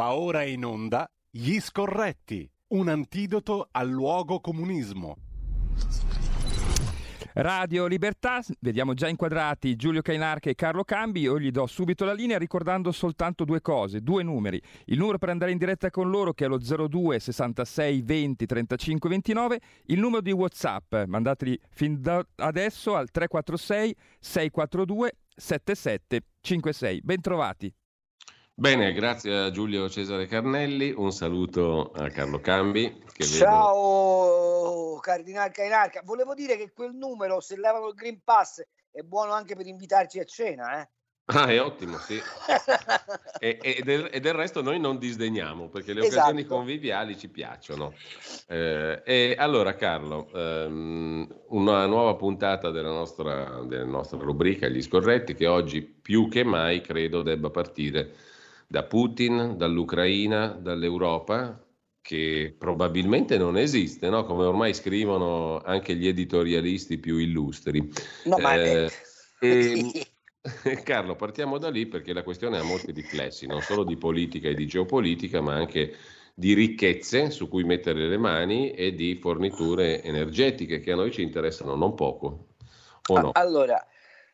Va ora in onda Gli Scorretti, un antidoto al luogo comunismo. Radio Libertà, vediamo già inquadrati Giulio Cainarca e Carlo Cambi, io gli do subito la linea ricordando soltanto due cose, due numeri. Il numero per andare in diretta con loro che è lo 02 66 20 35 29, il numero di Whatsapp, mandateli fin da adesso al 346 642 7756. Bentrovati. Bene, grazie a Giulio Cesare Carnelli, un saluto a Carlo Cambi. Ciao vedo... Cardinal Cainarca, volevo dire che quel numero, se levano il Green Pass, è buono anche per invitarci a cena, eh? Ah, è ottimo, sì. e, e, del, e, del, resto noi non disdegniamo perché le occasioni esatto. conviviali ci piacciono. Eh, e allora, Carlo, ehm, una nuova puntata della nostra, della nostra rubrica Gli scorretti che oggi più che mai credo debba partire da Putin, dall'Ucraina, dall'Europa, che probabilmente non esiste, no? come ormai scrivono anche gli editorialisti più illustri. No, ma eh, e, Carlo, partiamo da lì perché la questione ha molti riflessi, non solo di politica e di geopolitica, ma anche di ricchezze su cui mettere le mani e di forniture energetiche che a noi ci interessano non poco. No? Allora,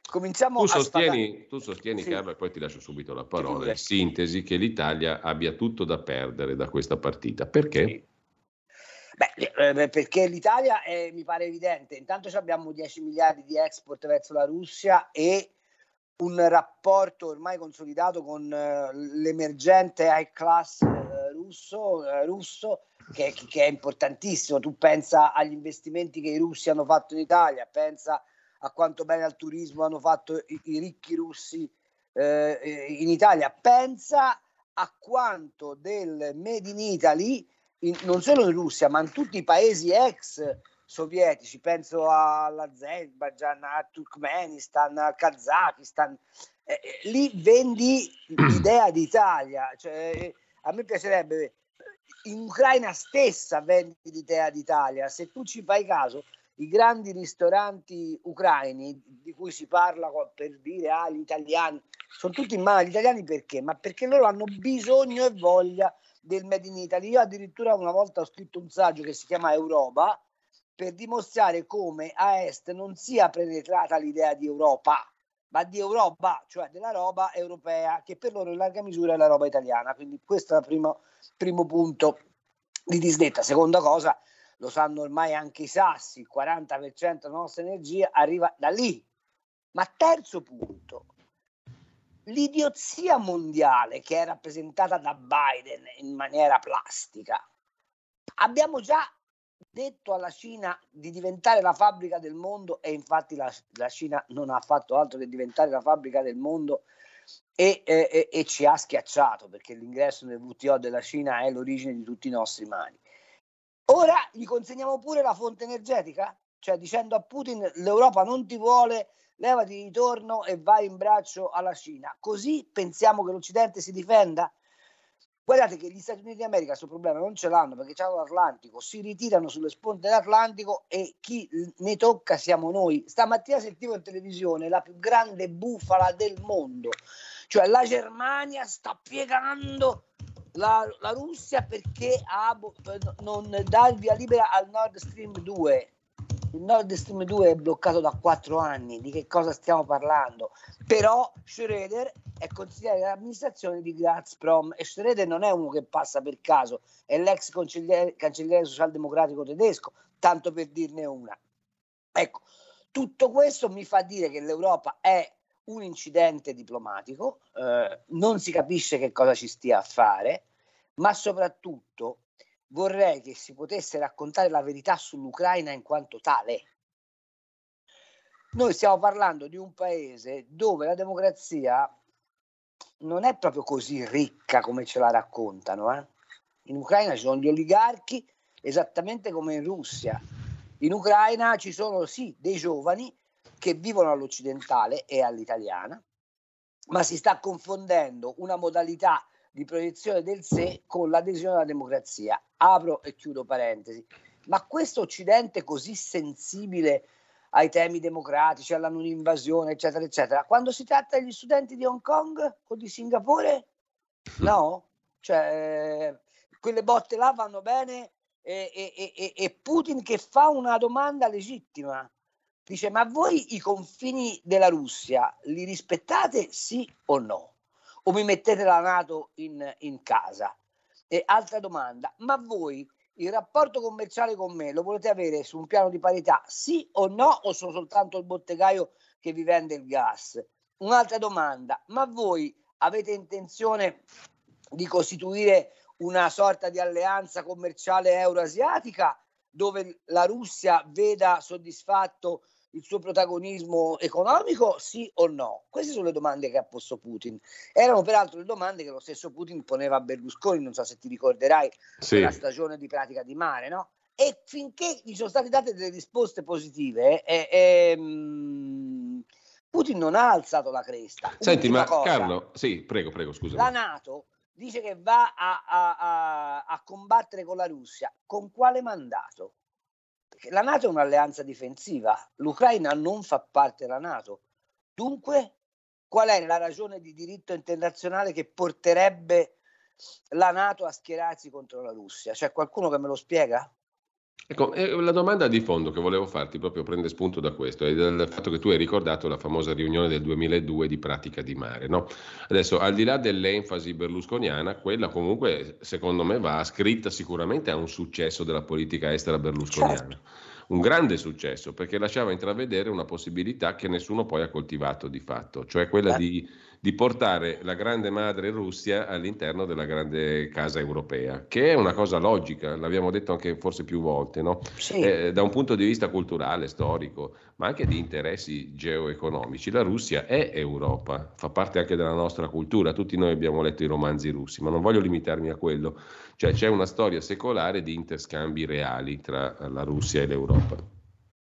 Cominciamo tu sostieni, tu sostieni sì. Carlo, e poi ti lascio subito la parola, in sintesi, che l'Italia abbia tutto da perdere da questa partita. Perché? Sì. Beh, eh, perché l'Italia è, mi pare evidente, intanto abbiamo 10 miliardi di export verso la Russia e un rapporto ormai consolidato con uh, l'emergente high class uh, russo, uh, russo che, che, è importantissimo. Tu pensa agli investimenti che i russi hanno fatto in Italia, pensa a quanto bene al turismo hanno fatto i, i ricchi russi eh, in Italia. Pensa a quanto del Made in Italy, in, non solo in Russia, ma in tutti i paesi ex sovietici, penso all'Azerbaijan, al Turkmenistan, al Kazakistan, eh, eh lì vendi l'idea d'Italia. Cioè, a me piacerebbe in Ucraina stessa vendi l'idea d'Italia. Se tu ci fai caso, i grandi ristoranti ucraini di cui si parla per dire ah, italiani sono tutti in mano agli italiani perché? Ma perché loro hanno bisogno e voglia del Made in Italy. Io addirittura una volta ho scritto un saggio che si chiama Europa per dimostrare come a est non sia penetrata l'idea di Europa, ma di Europa, cioè della roba europea, che per loro in larga misura è la roba italiana. Quindi questo è il primo, primo punto di disdetta. Seconda cosa, lo sanno ormai anche i sassi, il 40% della nostra energia arriva da lì. Ma terzo punto, l'idiozia mondiale che è rappresentata da Biden in maniera plastica. Abbiamo già detto alla Cina di diventare la fabbrica del mondo e infatti la, la Cina non ha fatto altro che diventare la fabbrica del mondo e, e, e, ci ha schiacciato perché l'ingresso nel WTO della Cina è l'origine di tutti i nostri mali. Ora gli consegniamo pure la fonte energetica? Cioè dicendo a Putin l'Europa non ti vuole, levati di torno e vai in braccio alla Cina. Così pensiamo che l'Occidente si difenda? Guardate che gli Stati Uniti d'America questo problema non ce l'hanno perché c'hanno l'Atlantico, si ritirano sulle sponde dell'Atlantico e chi ne tocca siamo noi. Stamattina sentivo in televisione la più grande bufala del mondo, cioè la Germania sta piegando la, la Russia perché ha, non dà il via libera al Nord Stream 2. Il Nord Stream 2 è bloccato da quattro anni, di che cosa stiamo parlando? Però Schroeder è consigliere dell'amministrazione di Gazprom e Schroeder non è uno che passa per caso, è l'ex cancelliere, cancelliere socialdemocratico tedesco, tanto per dirne una. Ecco, tutto questo mi fa dire che l'Europa è un incidente diplomatico, eh, non si capisce che cosa ci stia a fare, ma soprattutto vorrei che si potesse raccontare la verità sull'Ucraina in quanto tale. Noi stiamo parlando di un paese dove la democrazia non è proprio così ricca come ce la raccontano. Eh? In Ucraina ci sono gli oligarchi esattamente come in Russia. In Ucraina ci sono sì dei giovani che vivono all'occidentale e all'italiana, ma si sta confondendo una modalità di proiezione del sé con l'adesione alla democrazia. Apro e chiudo parentesi. Ma questo Occidente così sensibile ai temi democratici, alla non invasione, eccetera, eccetera, quando si tratta degli studenti di Hong Kong o di Singapore? No? Cioè, quelle botte là vanno bene e, e, e, e Putin che fa una domanda legittima. Dice, ma voi i confini della Russia li rispettate sì o no? O mi mettete la Nato in, in casa? E altra domanda, ma voi il rapporto commerciale con me lo volete avere su un piano di parità, sì o no, o sono soltanto il bottegaio che vi vende il gas? Un'altra domanda, ma voi avete intenzione di costituire una sorta di alleanza commerciale euroasiatica dove la Russia veda soddisfatto il suo protagonismo economico, sì o no? Queste sono le domande che ha posto Putin. Erano peraltro le domande che lo stesso Putin poneva a Berlusconi, non so se ti ricorderai, sì. la stagione di pratica di mare, no? E finché gli sono state date delle risposte positive, eh, eh, Putin non ha alzato la cresta. Senti, Ultima ma cosa, Carlo, sì, prego, prego, scusa. La Nato dice che va a, a, a, a combattere con la Russia. Con quale mandato? La Nato è un'alleanza difensiva, l'Ucraina non fa parte della Nato. Dunque, qual è la ragione di diritto internazionale che porterebbe la Nato a schierarsi contro la Russia? C'è qualcuno che me lo spiega? Ecco, la domanda di fondo che volevo farti proprio prende spunto da questo, è dal fatto che tu hai ricordato la famosa riunione del 2002 di pratica di mare. No? Adesso, al di là dell'enfasi berlusconiana, quella comunque, secondo me, va scritta sicuramente a un successo della politica estera berlusconiana. Certo. Un grande successo, perché lasciava intravedere una possibilità che nessuno poi ha coltivato di fatto, cioè quella eh. di di portare la grande madre Russia all'interno della grande casa europea, che è una cosa logica, l'abbiamo detto anche forse più volte, no? sì. eh, da un punto di vista culturale, storico, ma anche di interessi geoeconomici. La Russia è Europa, fa parte anche della nostra cultura, tutti noi abbiamo letto i romanzi russi, ma non voglio limitarmi a quello, cioè c'è una storia secolare di interscambi reali tra la Russia e l'Europa.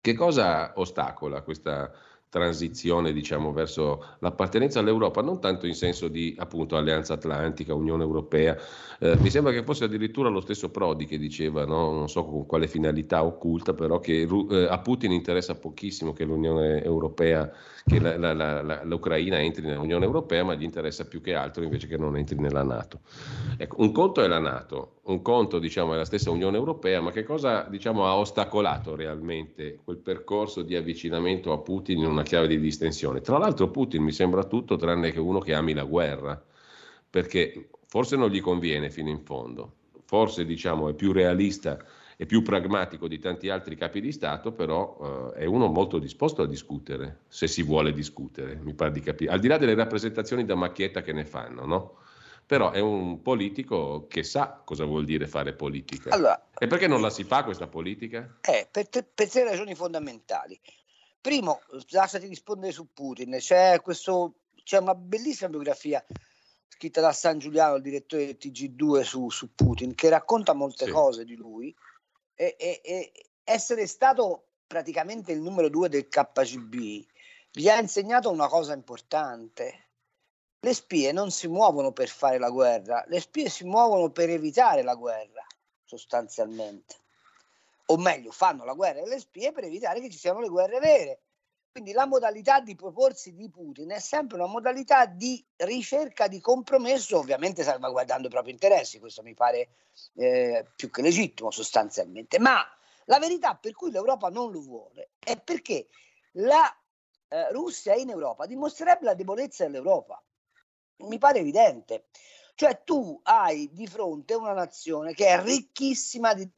Che cosa ostacola questa transizione diciamo, verso l'appartenenza all'Europa, non tanto in senso di appunto alleanza atlantica, Unione Europea. Eh, mi sembra che fosse addirittura lo stesso Prodi che diceva, no? non so con quale finalità occulta, però che eh, a Putin interessa pochissimo che l'Unione Europea, che la, la, la, l'Ucraina entri nell'Unione Europea, ma gli interessa più che altro invece che non entri nella Nato. Ecco, un conto è la Nato, un conto diciamo, è la stessa Unione Europea, ma che cosa diciamo, ha ostacolato realmente quel percorso di avvicinamento a Putin in una chiave di distensione? Tra l'altro Putin mi sembra tutto tranne che uno che ami la guerra, perché forse non gli conviene fino in fondo, forse diciamo, è più realista e più pragmatico di tanti altri capi di Stato, però eh, è uno molto disposto a discutere, se si vuole discutere, mi pare di capire, al di là delle rappresentazioni da macchietta che ne fanno, no? però è un politico che sa cosa vuol dire fare politica. Allora, e perché non la si fa questa politica? Eh, per, te, per tre ragioni fondamentali. Primo, lasciati rispondere su Putin, c'è, questo, c'è una bellissima biografia scritta da San Giuliano, il direttore del TG2 su, su Putin, che racconta molte sì. cose di lui e, e, e essere stato praticamente il numero due del KGB gli ha insegnato una cosa importante, le spie non si muovono per fare la guerra, le spie si muovono per evitare la guerra, sostanzialmente. O meglio, fanno la guerra alle spie per evitare che ci siano le guerre vere. Quindi la modalità di proporsi di Putin è sempre una modalità di ricerca di compromesso, ovviamente salvaguardando i propri interessi, questo mi pare eh, più che legittimo sostanzialmente. Ma la verità per cui l'Europa non lo vuole è perché la eh, Russia in Europa dimostrerebbe la debolezza dell'Europa mi pare evidente. Cioè tu hai di fronte una nazione che è ricchissima di,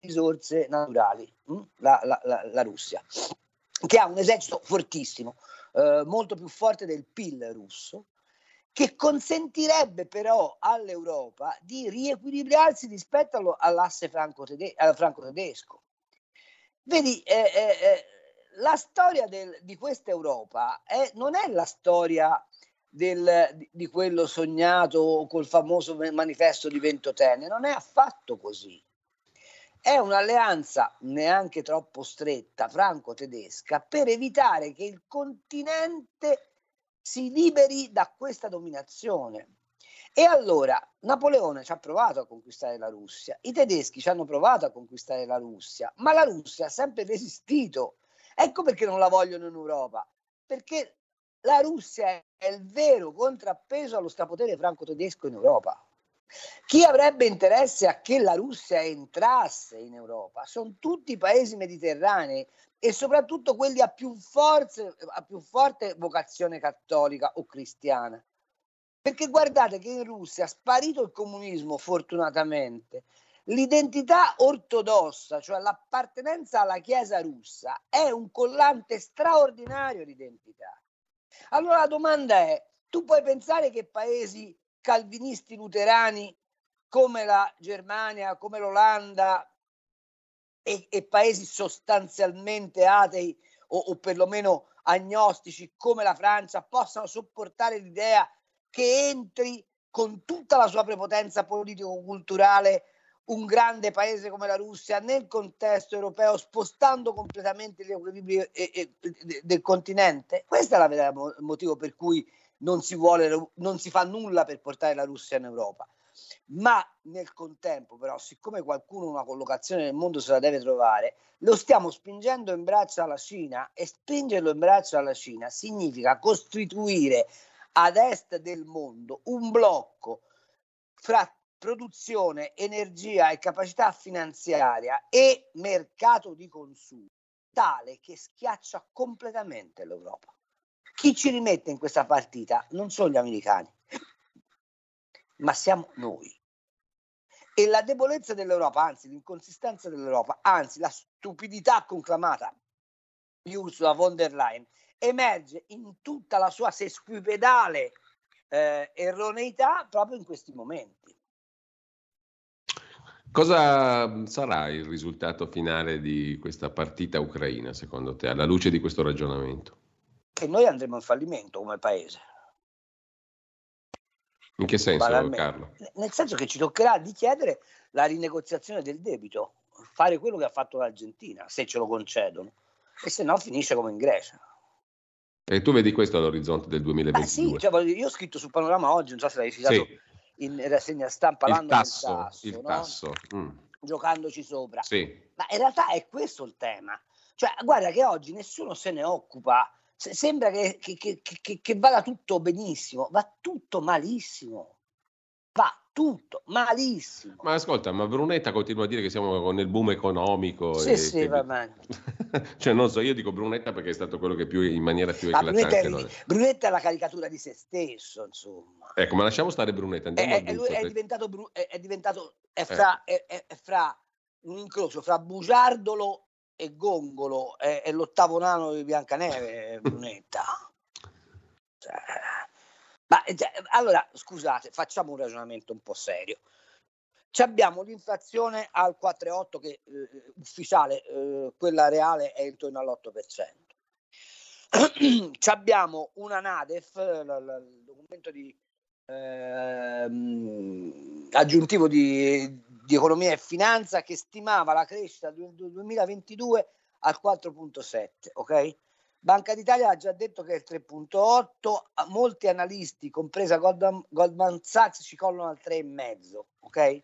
risorse naturali, hm? la, la, la, la, Russia, che ha un esercito fortissimo, eh, molto più forte del PIL russo, che consentirebbe però all'Europa di riequilibrarsi rispetto allo, all'asse franco-tedesco. Vedi, eh, eh, eh, la storia del, di questa Europa non è la storia del, di quello sognato col famoso manifesto di Ventotene, non è affatto così. È un'alleanza neanche troppo stretta franco-tedesca per evitare che il continente si liberi da questa dominazione. E allora Napoleone ci ha provato a conquistare la Russia, i tedeschi ci hanno provato a conquistare la Russia, ma la Russia ha sempre resistito. Ecco perché non la vogliono in Europa, perché la Russia è il vero contrappeso allo strapotere franco-tedesco in Europa. Chi avrebbe interesse a che la Russia entrasse in Europa sono tutti i paesi mediterranei e soprattutto quelli a più, forze, a più forte vocazione cattolica o cristiana. Perché guardate che in Russia, sparito il comunismo fortunatamente, l'identità ortodossa, cioè l'appartenenza alla Chiesa russa, è un collante straordinario di identità. Allora la domanda è, tu puoi pensare che paesi calvinisti luterani come la Germania, come l'Olanda e, e paesi sostanzialmente atei o, o perlomeno agnostici come la Francia possano sopportare l'idea che entri con tutta la sua prepotenza politico-culturale un grande paese come la Russia nel contesto europeo, spostando completamente gli equilibri e, e, del continente? Questo è il motivo per cui non si, vuole, non si fa nulla per portare la Russia in Europa. Ma nel contempo, però, siccome qualcuno una collocazione nel mondo se la deve trovare, lo stiamo spingendo in braccio alla Cina e spingerlo in braccio alla Cina significa costituire ad est del mondo un blocco fra produzione, energia e capacità finanziaria e mercato di consumo tale che schiaccia completamente l'Europa. Chi ci rimette in questa partita non sono gli americani, ma siamo noi. E la debolezza dell'Europa, anzi l'inconsistenza dell'Europa, anzi la stupidità conclamata di Ursula von der Leyen emerge in tutta la sua sesquipedale eh, erroneità proprio in questi momenti. Cosa sarà il risultato finale di questa partita ucraina, secondo te, alla luce di questo ragionamento? Che noi andremo in fallimento come paese. In che senso, Carlo? Nel senso che ci toccherà di chiedere la rinegoziazione del debito, fare quello che ha fatto l'Argentina, se ce lo concedono, e se no finisce come in Grecia. E tu vedi questo all'orizzonte del 2022? Beh, sì, cioè, io ho scritto sul panorama oggi, non so se l'hai citato sì. in rassegna stampa il l'anno tasso, tasso, il no? tasso. Mm. giocandoci sopra. Sì. Ma in realtà è questo il tema. Cioè, guarda che oggi nessuno se ne occupa sembra che, che, che, che, vada tutto benissimo, va tutto malissimo. Va tutto malissimo. Ma ascolta, ma Brunetta continua a dire che siamo nel boom economico. Sì, sì, va bene. cioè, non so, io dico Brunetta perché è stato quello che più in maniera più ma eclatante. Brunetta è, Brunetta è la caricatura di se stesso, insomma. Ecco, ma lasciamo stare Brunetta. Andiamo è, è, lui è diventato, è, è diventato è fra, eh. è, è fra un incrocio fra bugiardolo e Gongolo è, è l'ottavo nano di Biancaneve, Brunetta. Cioè, ma, cioè, allora, scusate, facciamo un ragionamento un po' serio. Ci abbiamo l'inflazione al 4,8 che eh, ufficiale, eh, quella reale è intorno all'8%. Ci abbiamo una NADEF, il documento di, eh, aggiuntivo di, di economia e finanza che stimava la crescita del 2022 al 4.7, ok? Banca d'Italia ha già detto che è il 3.8, molti analisti, compresa Goldman, Goldman Sachs, ci collano al 3,5, ok?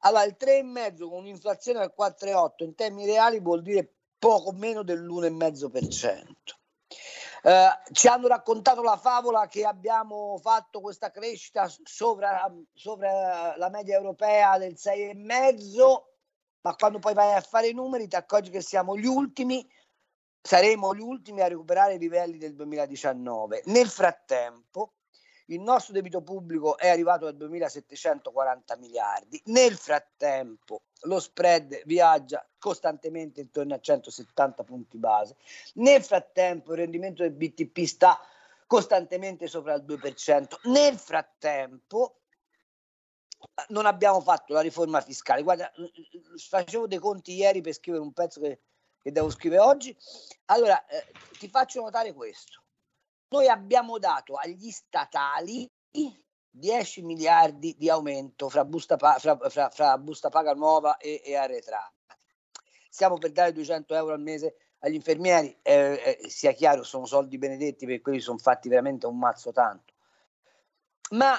Allora il 3,5 con un'inflazione al 4,8 in termini reali vuol dire poco meno dell'1,5%. Eh, ci hanno raccontato la favola che abbiamo fatto questa crescita sopra, sopra la media europea del 6,5, ma quando poi vai a fare i numeri ti accorgi che siamo gli ultimi, saremo gli ultimi a recuperare i livelli del 2019. Nel frattempo, il nostro debito pubblico è arrivato a 2.740 miliardi. Nel frattempo, lo spread viaggia costantemente intorno a 170 punti base. Nel frattempo il rendimento del BTP sta costantemente sopra il 2%. Nel frattempo non abbiamo fatto la riforma fiscale. Guarda, facevo dei conti ieri per scrivere un pezzo che, che devo scrivere oggi. Allora, eh, ti faccio notare questo. Noi abbiamo dato agli statali 10 miliardi di aumento fra busta, fra, fra, fra busta paga nuova e, e arretrata. Stiamo per dare 200 euro al mese agli infermieri, eh, eh, sia chiaro, sono soldi benedetti perché quelli sono fatti veramente un mazzo tanto. Ma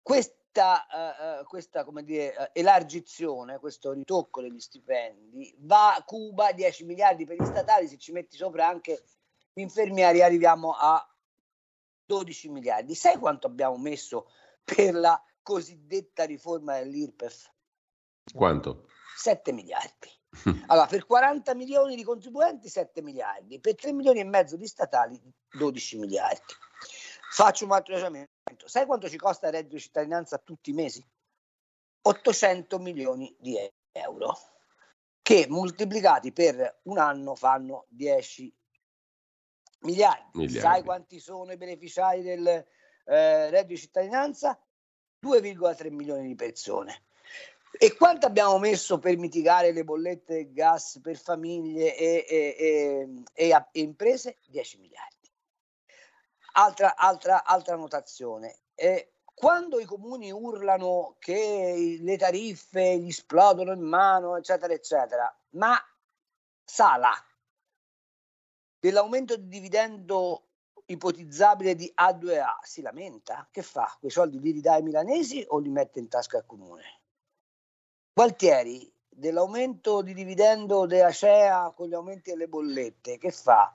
questa, uh, questa come dire, uh, elargizione, questo ritocco degli stipendi, va a Cuba 10 miliardi per gli statali, se ci metti sopra anche infermieri arriviamo a 12 miliardi. Sai quanto abbiamo messo per la cosiddetta riforma dell'IRPEF? Quanto? 7 miliardi. Allora, per 40 milioni di contribuenti 7 miliardi, per 3 milioni e mezzo di statali 12 miliardi. Faccio un altro ragionamento. Sai quanto ci costa il reddito di cittadinanza tutti i mesi? 800 milioni di euro, che moltiplicati per un anno fanno 10 miliardi. miliardi. Sai quanti sono i beneficiari del eh, reddito di cittadinanza? 2,3 milioni di persone. E quanto abbiamo messo per mitigare le bollette del gas per famiglie e, e, e, e imprese? 10 miliardi. Altra, altra, altra notazione. Eh, quando i comuni urlano che le tariffe gli esplodono in mano, eccetera, eccetera, ma Sala dell'aumento di dividendo ipotizzabile di A2A si lamenta? Che fa? Quei soldi li ridà ai milanesi o li mette in tasca al comune? Gualtieri, dell'aumento di dividendo della CEA con gli aumenti delle bollette, che fa?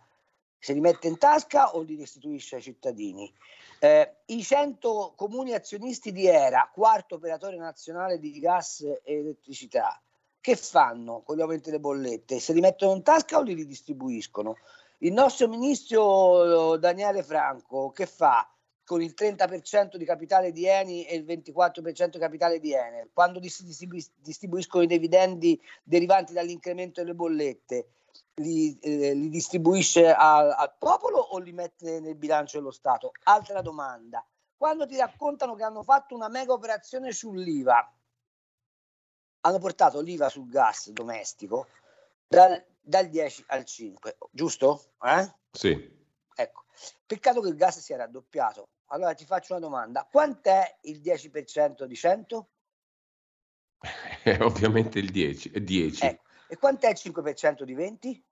Se li mette in tasca o li restituisce ai cittadini? Eh, I 100 comuni azionisti di ERA, quarto operatore nazionale di gas e elettricità, che fanno con gli aumenti delle bollette? Se li mettono in tasca o li ridistribuiscono? Il nostro ministro Daniele Franco, che fa? con il 30% di capitale di Eni e il 24% di capitale di Enel, quando distribuiscono i dividendi derivanti dall'incremento delle bollette, li, eh, li distribuisce al, al popolo o li mette nel bilancio dello Stato? Altra domanda. Quando ti raccontano che hanno fatto una mega operazione sull'IVA, hanno portato l'IVA sul gas domestico dal, dal 10 al 5, giusto? Eh? Sì. Ecco, peccato che il gas sia raddoppiato. Allora ti faccio una domanda, quant'è il 10% di 100? Eh, ovviamente il 10. 10. Eh, e quant'è il 5% di 20?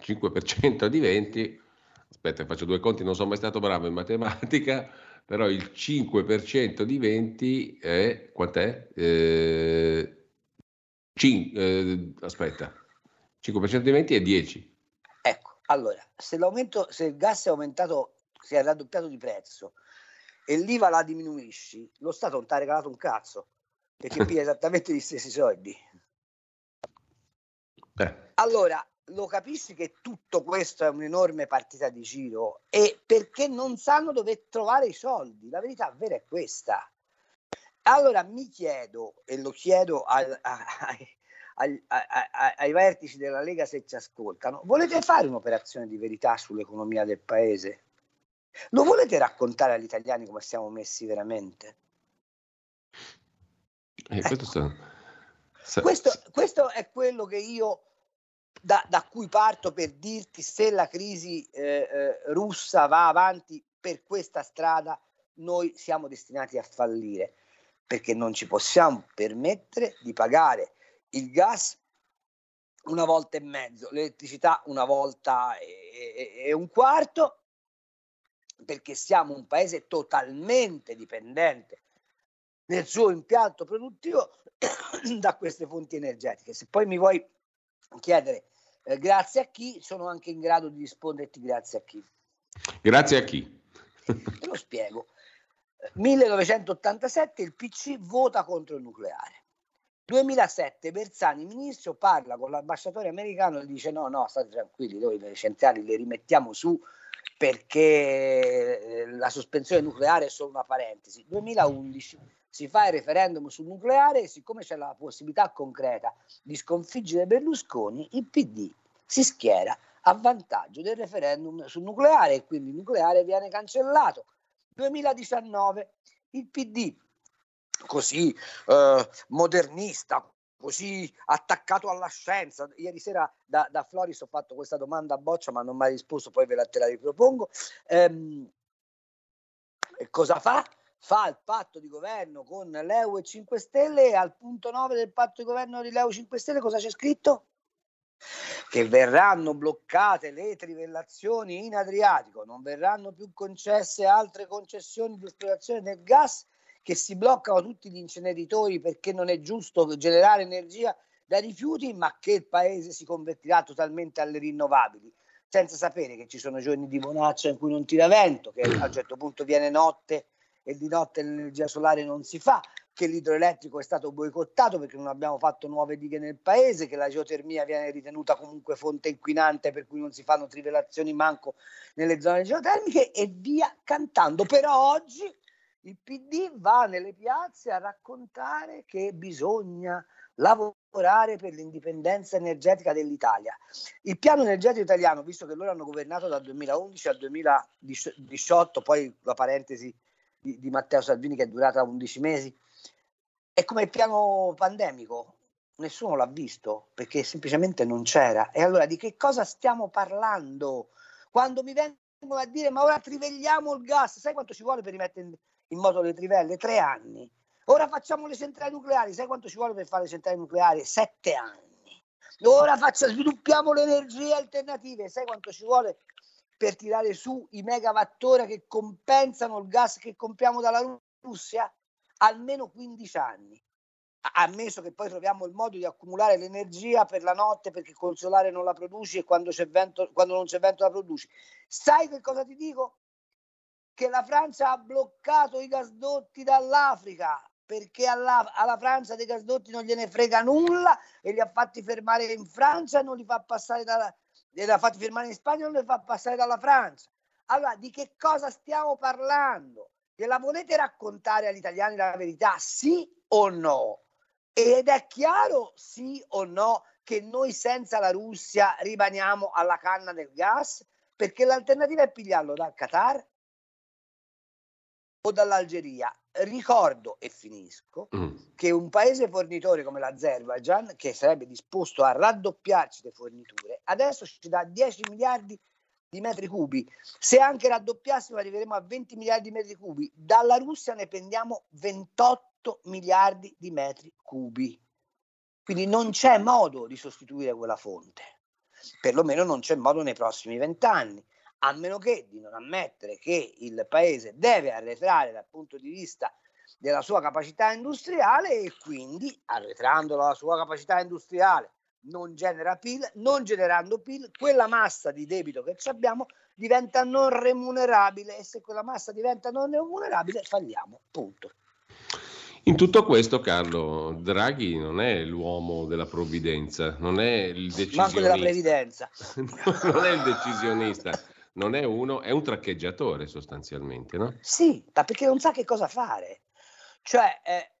5% di 20, aspetta faccio due conti, non sono mai stato bravo in matematica, però il 5% di 20 è, quant'è? Eh, cin, eh, aspetta, 5% di 20 è 10. Ecco, allora, se, l'aumento, se il gas è aumentato si è raddoppiato di prezzo e l'IVA la diminuisci, lo Stato non ti ha regalato un cazzo perché piglia esattamente gli stessi soldi. Beh. Allora, lo capisci che tutto questo è un'enorme partita di giro e perché non sanno dove trovare i soldi. La verità vera è questa. Allora mi chiedo, e lo chiedo al, ai, ai, ai, ai vertici della Lega se ci ascoltano, volete fare un'operazione di verità sull'economia del paese? Lo volete raccontare agli italiani come siamo messi veramente? Eh, questo, ecco. questo, questo, è quello che io da, da, cui parto per dirti se la crisi eh, eh, russa va avanti per questa strada, noi siamo destinati a fallire perché non ci possiamo permettere di pagare il gas una volta e mezzo, l'elettricità una volta e, e, e un quarto perché siamo un paese totalmente dipendente nel suo impianto produttivo da queste fonti energetiche. Se poi mi vuoi chiedere eh, grazie a chi, sono anche in grado di risponderti grazie a chi. Grazie a chi? Te lo spiego. 1987 il PC vota contro il nucleare. 2007 Bersani, ministro, parla con l'ambasciatore americano e dice no, no, state tranquilli, noi le centrali le rimettiamo su perché eh, la sospensione nucleare è solo una parentesi. 2011 si fa il referendum sul nucleare e siccome c'è la possibilità concreta di sconfiggere Berlusconi, il PD si schiera a vantaggio del referendum sul nucleare e quindi il nucleare viene cancellato. 2019 il PD così eh, modernista, così attaccato alla scienza. Ieri sera da, da, Floris ho fatto questa domanda a Boccia, ma non mi ha risposto, poi ve la, te la ripropongo. Ehm, cosa fa? Fa il patto di governo con l'EU e 5 Stelle e al punto 9 del patto di governo di l'EU 5 Stelle cosa c'è scritto? Che verranno bloccate le trivellazioni in Adriatico, non verranno più concesse altre concessioni di esplorazione del gas che si bloccano tutti gli inceneritori perché non è giusto generare energia da rifiuti, ma che il paese si convertirà totalmente alle rinnovabili, senza sapere che ci sono giorni di bonaccia in cui non tira vento, che a un certo punto viene notte e di notte l'energia solare non si fa, che l'idroelettrico è stato boicottato perché non abbiamo fatto nuove dighe nel paese, che la geotermia viene ritenuta comunque fonte inquinante per cui non si fanno trivellazioni manco nelle zone geotermiche e via cantando. Però oggi il PD va nelle piazze a raccontare che bisogna lavorare per l'indipendenza energetica dell'Italia. Il piano energetico italiano, visto che loro hanno governato dal 2011 al 2018, poi la parentesi di, di Matteo Salvini che è durata 11 mesi, è come il piano pandemico, nessuno l'ha visto perché semplicemente non c'era. E allora di che cosa stiamo parlando? Quando mi vengono a dire ma ora trivegliamo il gas, sai quanto ci vuole per rimettere in, moto le trivelle? Tre anni. Ora facciamo le centrali nucleari, sai quanto ci vuole per fare le centrali nucleari? Sette anni. Ora faccia, sviluppiamo le energie alternative, sai quanto ci vuole per tirare su i megawattora che compensano il gas che compriamo dalla Russia? Almeno 15 anni. Ammesso che poi troviamo il modo di accumulare l'energia per la notte perché col solare non la produci e quando, vento, quando non c'è vento la produci. Sai che cosa ti dico? Che la Francia ha bloccato i gasdotti dall'Africa perché alla, alla, Francia dei gasdotti non gliene frega nulla e li ha fatti fermare in Francia non li fa passare dalla, li ha fatti fermare in Spagna non li fa passare dalla Francia. Allora, di che cosa stiamo parlando? Gliela volete raccontare agli italiani la verità, sì o no? Ed è chiaro, sì o no, che noi senza la Russia rimaniamo alla canna del gas? Perché l'alternativa è pigliarlo dal Qatar o dall'Algeria ricordo e finisco mm. che un paese fornitore come l'Azerbaijan, che sarebbe disposto a raddoppiarci le forniture, adesso ci dà 10 miliardi di metri cubi. Se anche raddoppiassimo arriveremo a 20 miliardi di metri cubi. Dalla Russia ne prendiamo 28 miliardi di metri cubi. Quindi non c'è modo di sostituire quella fonte. Perlomeno non c'è modo nei prossimi vent'anni a meno che di non ammettere che il paese deve arretrare dal punto di vista della sua capacità industriale e quindi arretrando la sua capacità industriale non genera PIL, non generando PIL, quella massa di debito che abbiamo diventa non remunerabile e se quella massa diventa non remunerabile falliamo, punto. In tutto questo, Carlo, Draghi non è l'uomo della provvidenza, non è il decisionista. Manco della previdenza. non è il decisionista non è uno, è un traccheggiatore sostanzialmente, no? Sì, ma perché non sa che cosa fare. Cioè, eh,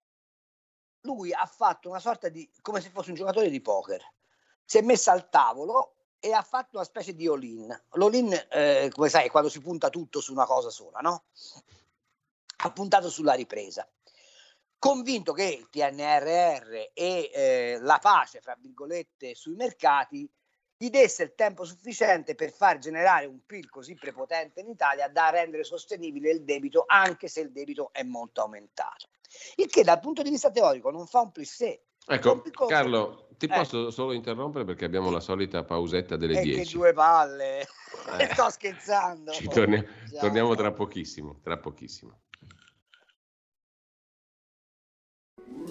lui ha fatto una sorta di, come se fosse un giocatore di poker, si è messo al tavolo e ha fatto una specie di all-in. L'all-in, eh, come sai, quando si punta tutto su una cosa sola, no? Ha puntato sulla ripresa. Convinto che il PNRR e eh, la pace, fra virgolette, sui mercati gli desse il tempo sufficiente per far generare un PIL così prepotente in Italia da rendere sostenibile il debito anche se il debito è molto aumentato. Il che dal punto di vista teorico non fa un plissé. Ecco, Carlo, ti eh. posso solo interrompere perché abbiamo la solita pausetta delle e 10. Che due palle, eh. sto scherzando. Ci torni- torniamo tra pochissimo, tra pochissimo.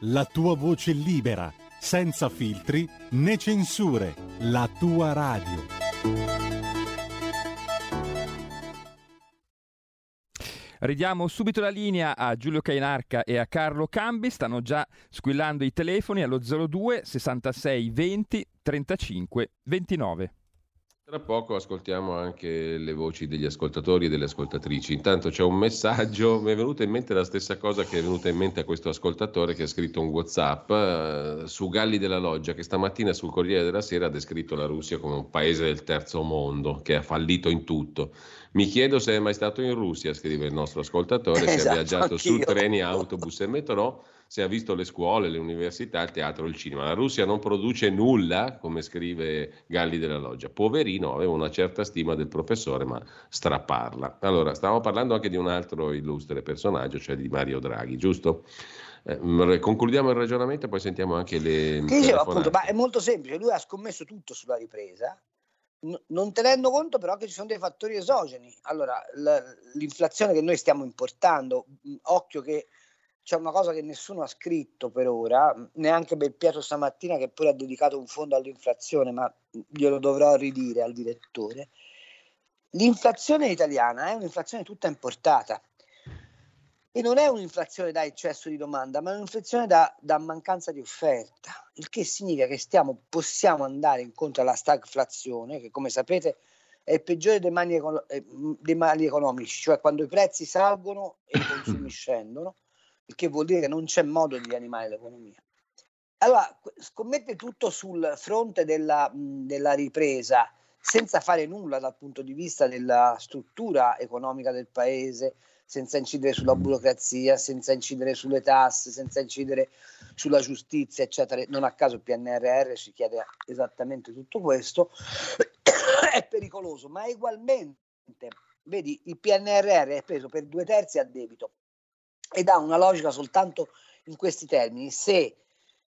la tua voce libera, senza filtri né censure, la tua radio. Ridiamo subito la linea a Giulio Cainarca e a Carlo Cambi, stanno già squillando i telefoni allo 02 66 20 35 29. Tra poco ascoltiamo anche le voci degli ascoltatori e delle ascoltatrici. Intanto c'è un messaggio, mi è venuta in mente la stessa cosa che è venuta in mente a questo ascoltatore che ha scritto un WhatsApp eh, su Galli della Loggia, che stamattina sul Corriere della Sera ha descritto la Russia come un paese del terzo mondo che ha fallito in tutto. Mi chiedo se è mai stato in Russia, scrive il nostro ascoltatore, esatto, se ha esatto, viaggiato anch'io. su treni, autobus e metro se ha visto le scuole, le università, il teatro, il cinema. La Russia non produce nulla, come scrive Galli della Loggia. Poverino, aveva una certa stima del professore, ma strapparla. Allora, stavamo parlando anche di un altro illustre personaggio, cioè di Mario Draghi, giusto? Eh, concludiamo il ragionamento e poi sentiamo anche le... Dicevo appunto, ma è molto semplice, lui ha scommesso tutto sulla ripresa, n- non tenendo conto però che ci sono dei fattori esogeni. Allora, l- l'inflazione che noi stiamo importando, occhio che c'è una cosa che nessuno ha scritto per ora, neanche Belpietro stamattina che pure ha dedicato un fondo all'inflazione, ma glielo dovrò ridire al direttore. L'inflazione italiana è un'inflazione tutta importata. E non è un'inflazione da eccesso di domanda, ma è un'inflazione da, da mancanza di offerta, il che significa che stiamo, possiamo andare incontro alla stagflazione, che come sapete è il peggiore dei mali, eh, dei mali economici, cioè quando i prezzi salgono e i consumi scendono, il che vuol dire che non c'è modo di rianimare l'economia. Allora, scommette tutto sul fronte della, della ripresa, senza fare nulla dal punto di vista della struttura economica del paese, senza incidere sulla burocrazia, senza incidere sulle tasse, senza incidere sulla giustizia, eccetera. Non a caso il PNRR ci chiede esattamente tutto questo. è pericoloso, ma ugualmente, vedi, il PNRR è preso per due terzi a debito ed ha una logica soltanto in questi termini. Se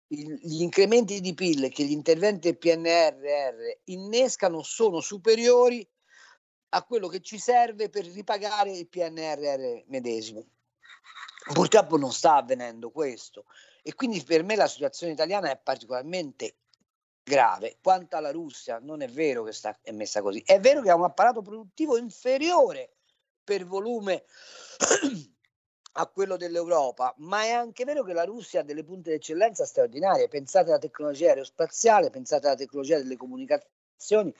gli incrementi di PIL che gli interventi del PNRR innescano sono superiori a quello che ci serve per ripagare il PNRR medesimo. Purtroppo non sta avvenendo questo e quindi per me la situazione italiana è particolarmente grave. Quanto alla Russia, non è vero che sta, è messa così, è vero che ha un apparato produttivo inferiore per volume a quello dell'Europa, ma è anche vero che la Russia ha delle punte d'eccellenza straordinarie. Pensate alla tecnologia aerospaziale, pensate alla tecnologia delle comunicazioni,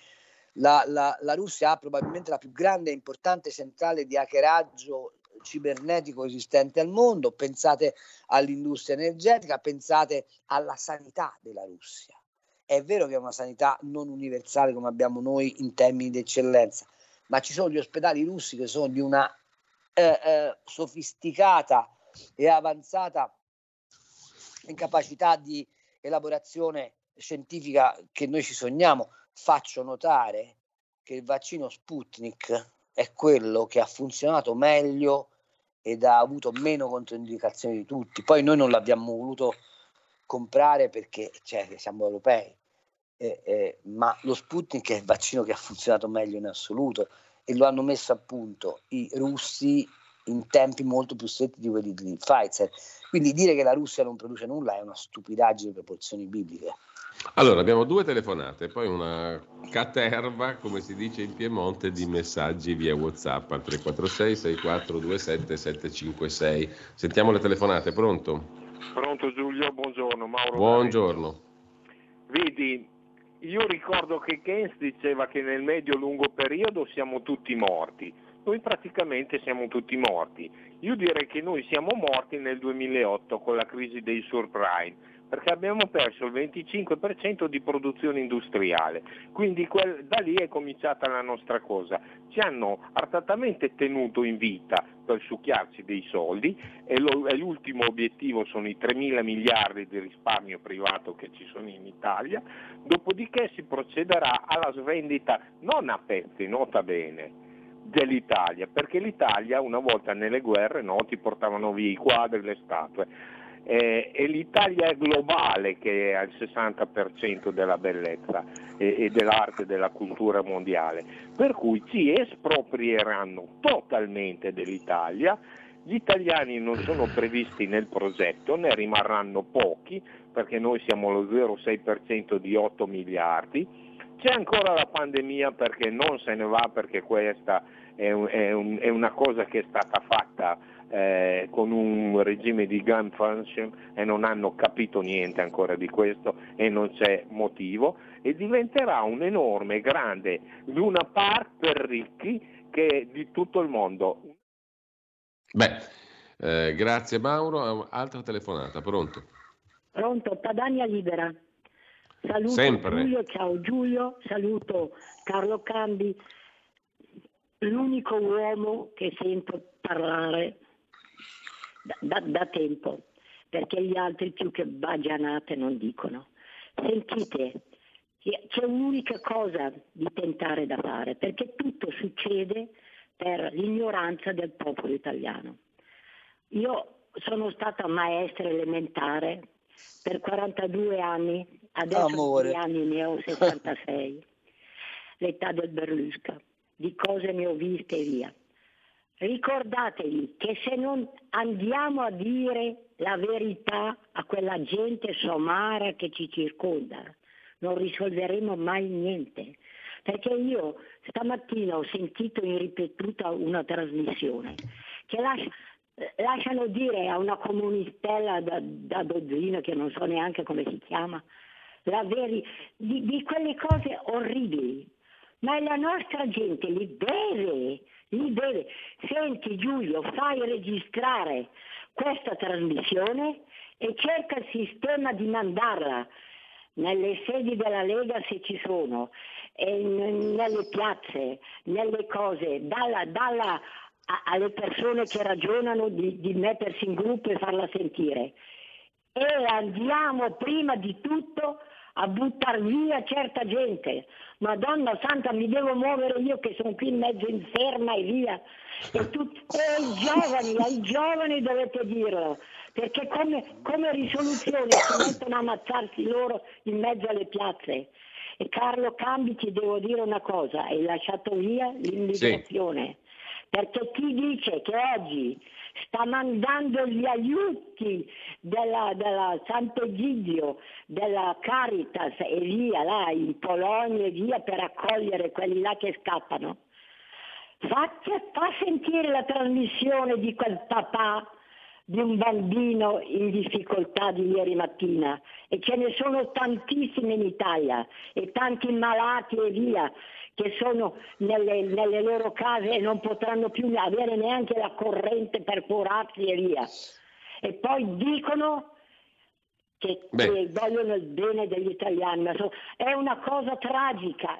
la, la, la Russia ha probabilmente la più grande e importante centrale di hackeraggio cibernetico esistente al mondo, pensate all'industria energetica, pensate alla sanità della Russia. È vero che è una sanità non universale come abbiamo noi in termini di eccellenza, ma ci sono gli ospedali russi che sono di una eh, eh, sofisticata e avanzata incapacità di elaborazione scientifica che noi ci sogniamo faccio notare che il vaccino Sputnik è quello che ha funzionato meglio ed ha avuto meno controindicazioni di tutti. Poi noi non l'abbiamo voluto comprare perché cioè, siamo europei, eh, eh, ma lo Sputnik è il vaccino che ha funzionato meglio in assoluto e lo hanno messo a punto i russi in tempi molto più stretti di quelli di Pfizer. Quindi dire che la Russia non produce nulla è una stupidaggine di proporzioni bibliche. Allora, abbiamo due telefonate, poi una caterva, come si dice in Piemonte, di messaggi via WhatsApp al 346 6427 756. Sentiamo le telefonate, pronto? Pronto Giulio, buongiorno. Mauro buongiorno. Vedi, io ricordo che Keynes diceva che nel medio-lungo periodo siamo tutti morti. Noi praticamente siamo tutti morti. Io direi che noi siamo morti nel 2008 con la crisi dei subprime perché abbiamo perso il 25% di produzione industriale, quindi quel, da lì è cominciata la nostra cosa. Ci hanno artatamente tenuto in vita per succhiarci dei soldi e, lo, e l'ultimo obiettivo sono i 3 mila miliardi di risparmio privato che ci sono in Italia, dopodiché si procederà alla svendita non a pezzi, nota bene, dell'Italia, perché l'Italia una volta nelle guerre no, ti portavano via i quadri, le statue eh, è l'Italia globale che ha il 60% della bellezza e, e dell'arte e della cultura mondiale, per cui ci esproprieranno totalmente dell'Italia, gli italiani non sono previsti nel progetto, ne rimarranno pochi perché noi siamo lo 0,6% di 8 miliardi, c'è ancora la pandemia perché non se ne va perché questa è, un, è, un, è una cosa che è stata fatta eh, con un regime di gun function e non hanno capito niente ancora di questo e non c'è motivo e diventerà un enorme, grande Luna Park per ricchi che di tutto il mondo. Beh, eh, grazie Mauro. Altra telefonata, pronto? Pronto, Padania Libera. Saluto Sempre. Giulio, ciao Giulio, saluto Carlo Cambi, l'unico uomo che sento parlare da, da, da tempo. perché gli altri più che bagianate non dicono. Sentite, c'è un'unica cosa di tentare da fare, perché tutto succede per l'ignoranza del popolo italiano. Io sono stata maestra elementare per 42 anni, adesso anni ne ho 66, l'età del Berlusca, di cose ne ho viste e via. Ricordatevi che se non andiamo a dire la verità a quella gente somara che ci circonda, non risolveremo mai niente. Perché io stamattina ho sentito in ripetuta una trasmissione che lascia, lasciano dire a una comunistella da, da dozzina, che non so neanche come si chiama, veri, di, di quelle cose orribili. Ma la nostra gente li deve, li deve. Senti Giulio, fai registrare questa trasmissione e cerca il sistema di mandarla nelle sedi della Lega se ci sono, nelle piazze, nelle cose, dalla, dalla a, alle persone che ragionano di, di mettersi in gruppo e farla sentire. E andiamo prima di tutto a buttare via certa gente. Madonna Santa, mi devo muovere io che sono qui in mezzo inferma e via. E, tut- e ai giovani, ai giovani dovete dirlo, perché come, come risoluzione si mettono a ammazzarsi loro in mezzo alle piazze. E Carlo Cambi ti devo dire una cosa, hai lasciato via l'immigrazione. Sì perché chi dice che oggi sta mandando gli aiuti della, della Sant'Egidio, della Caritas e via là in Polonia e via per accogliere quelli là che scappano, fa, fa sentire la trasmissione di quel papà di un bambino in difficoltà di ieri mattina e ce ne sono tantissimi in Italia e tanti malati e via che sono nelle, nelle loro case e non potranno più avere neanche la corrente per curarsi e via. E poi dicono che, che, vogliono il bene degli italiani, è una cosa tragica.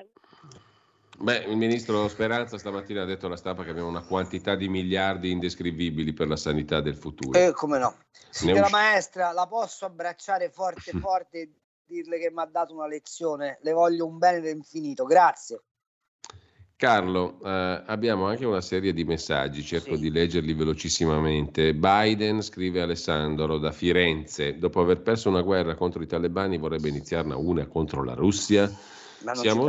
Beh, il ministro Speranza stamattina ha detto alla stampa che abbiamo una quantità di miliardi indescrivibili per la sanità del futuro. Eh, come no. Signora usci- maestra, la posso abbracciare forte forte e dirle che mi ha dato una lezione. Le voglio un bene infinito. Grazie. Carlo, eh, abbiamo anche una serie di messaggi, cerco sì. di leggerli velocissimamente. Biden, scrive Alessandro, da Firenze, dopo aver perso una guerra contro i talebani vorrebbe iniziarne una contro la Russia. Siamo,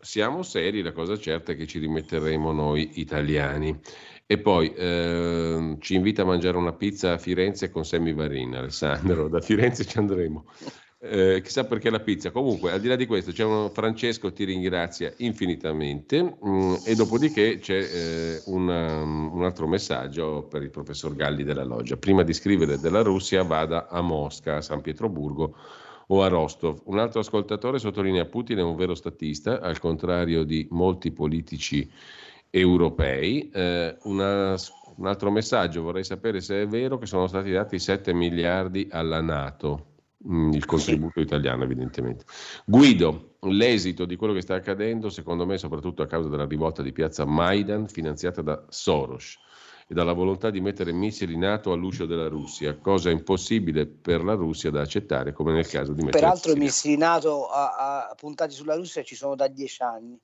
siamo, seri, la cosa certa è che ci rimetteremo noi italiani. E poi eh, ci invita a mangiare una pizza a Firenze con Sammy Varin, Alessandro, da Firenze ci andremo. Eh, chissà perché la pizza. Comunque, al di là di questo, c'è uno, Francesco ti ringrazia infinitamente mh, mm, e dopodiché c'è eh, una, un altro messaggio per il professor Galli della Loggia. Prima di scrivere della Russia vada a Mosca, a San Pietroburgo o a Rostov. Un altro ascoltatore sottolinea Putin è un vero statista, al contrario di molti politici europei. Eh, una, un altro messaggio, vorrei sapere se è vero che sono stati dati 7 miliardi alla Nato Mm, il contributo italiano evidentemente. Guido, l'esito di quello che sta accadendo secondo me soprattutto a causa della rivolta di piazza Maidan finanziata da Soros e dalla volontà di mettere missili NATO all'uscio della Russia, cosa impossibile per la Russia da accettare come nel caso di mettere Peraltro i missili NATO a, a, puntati sulla Russia ci sono da dieci anni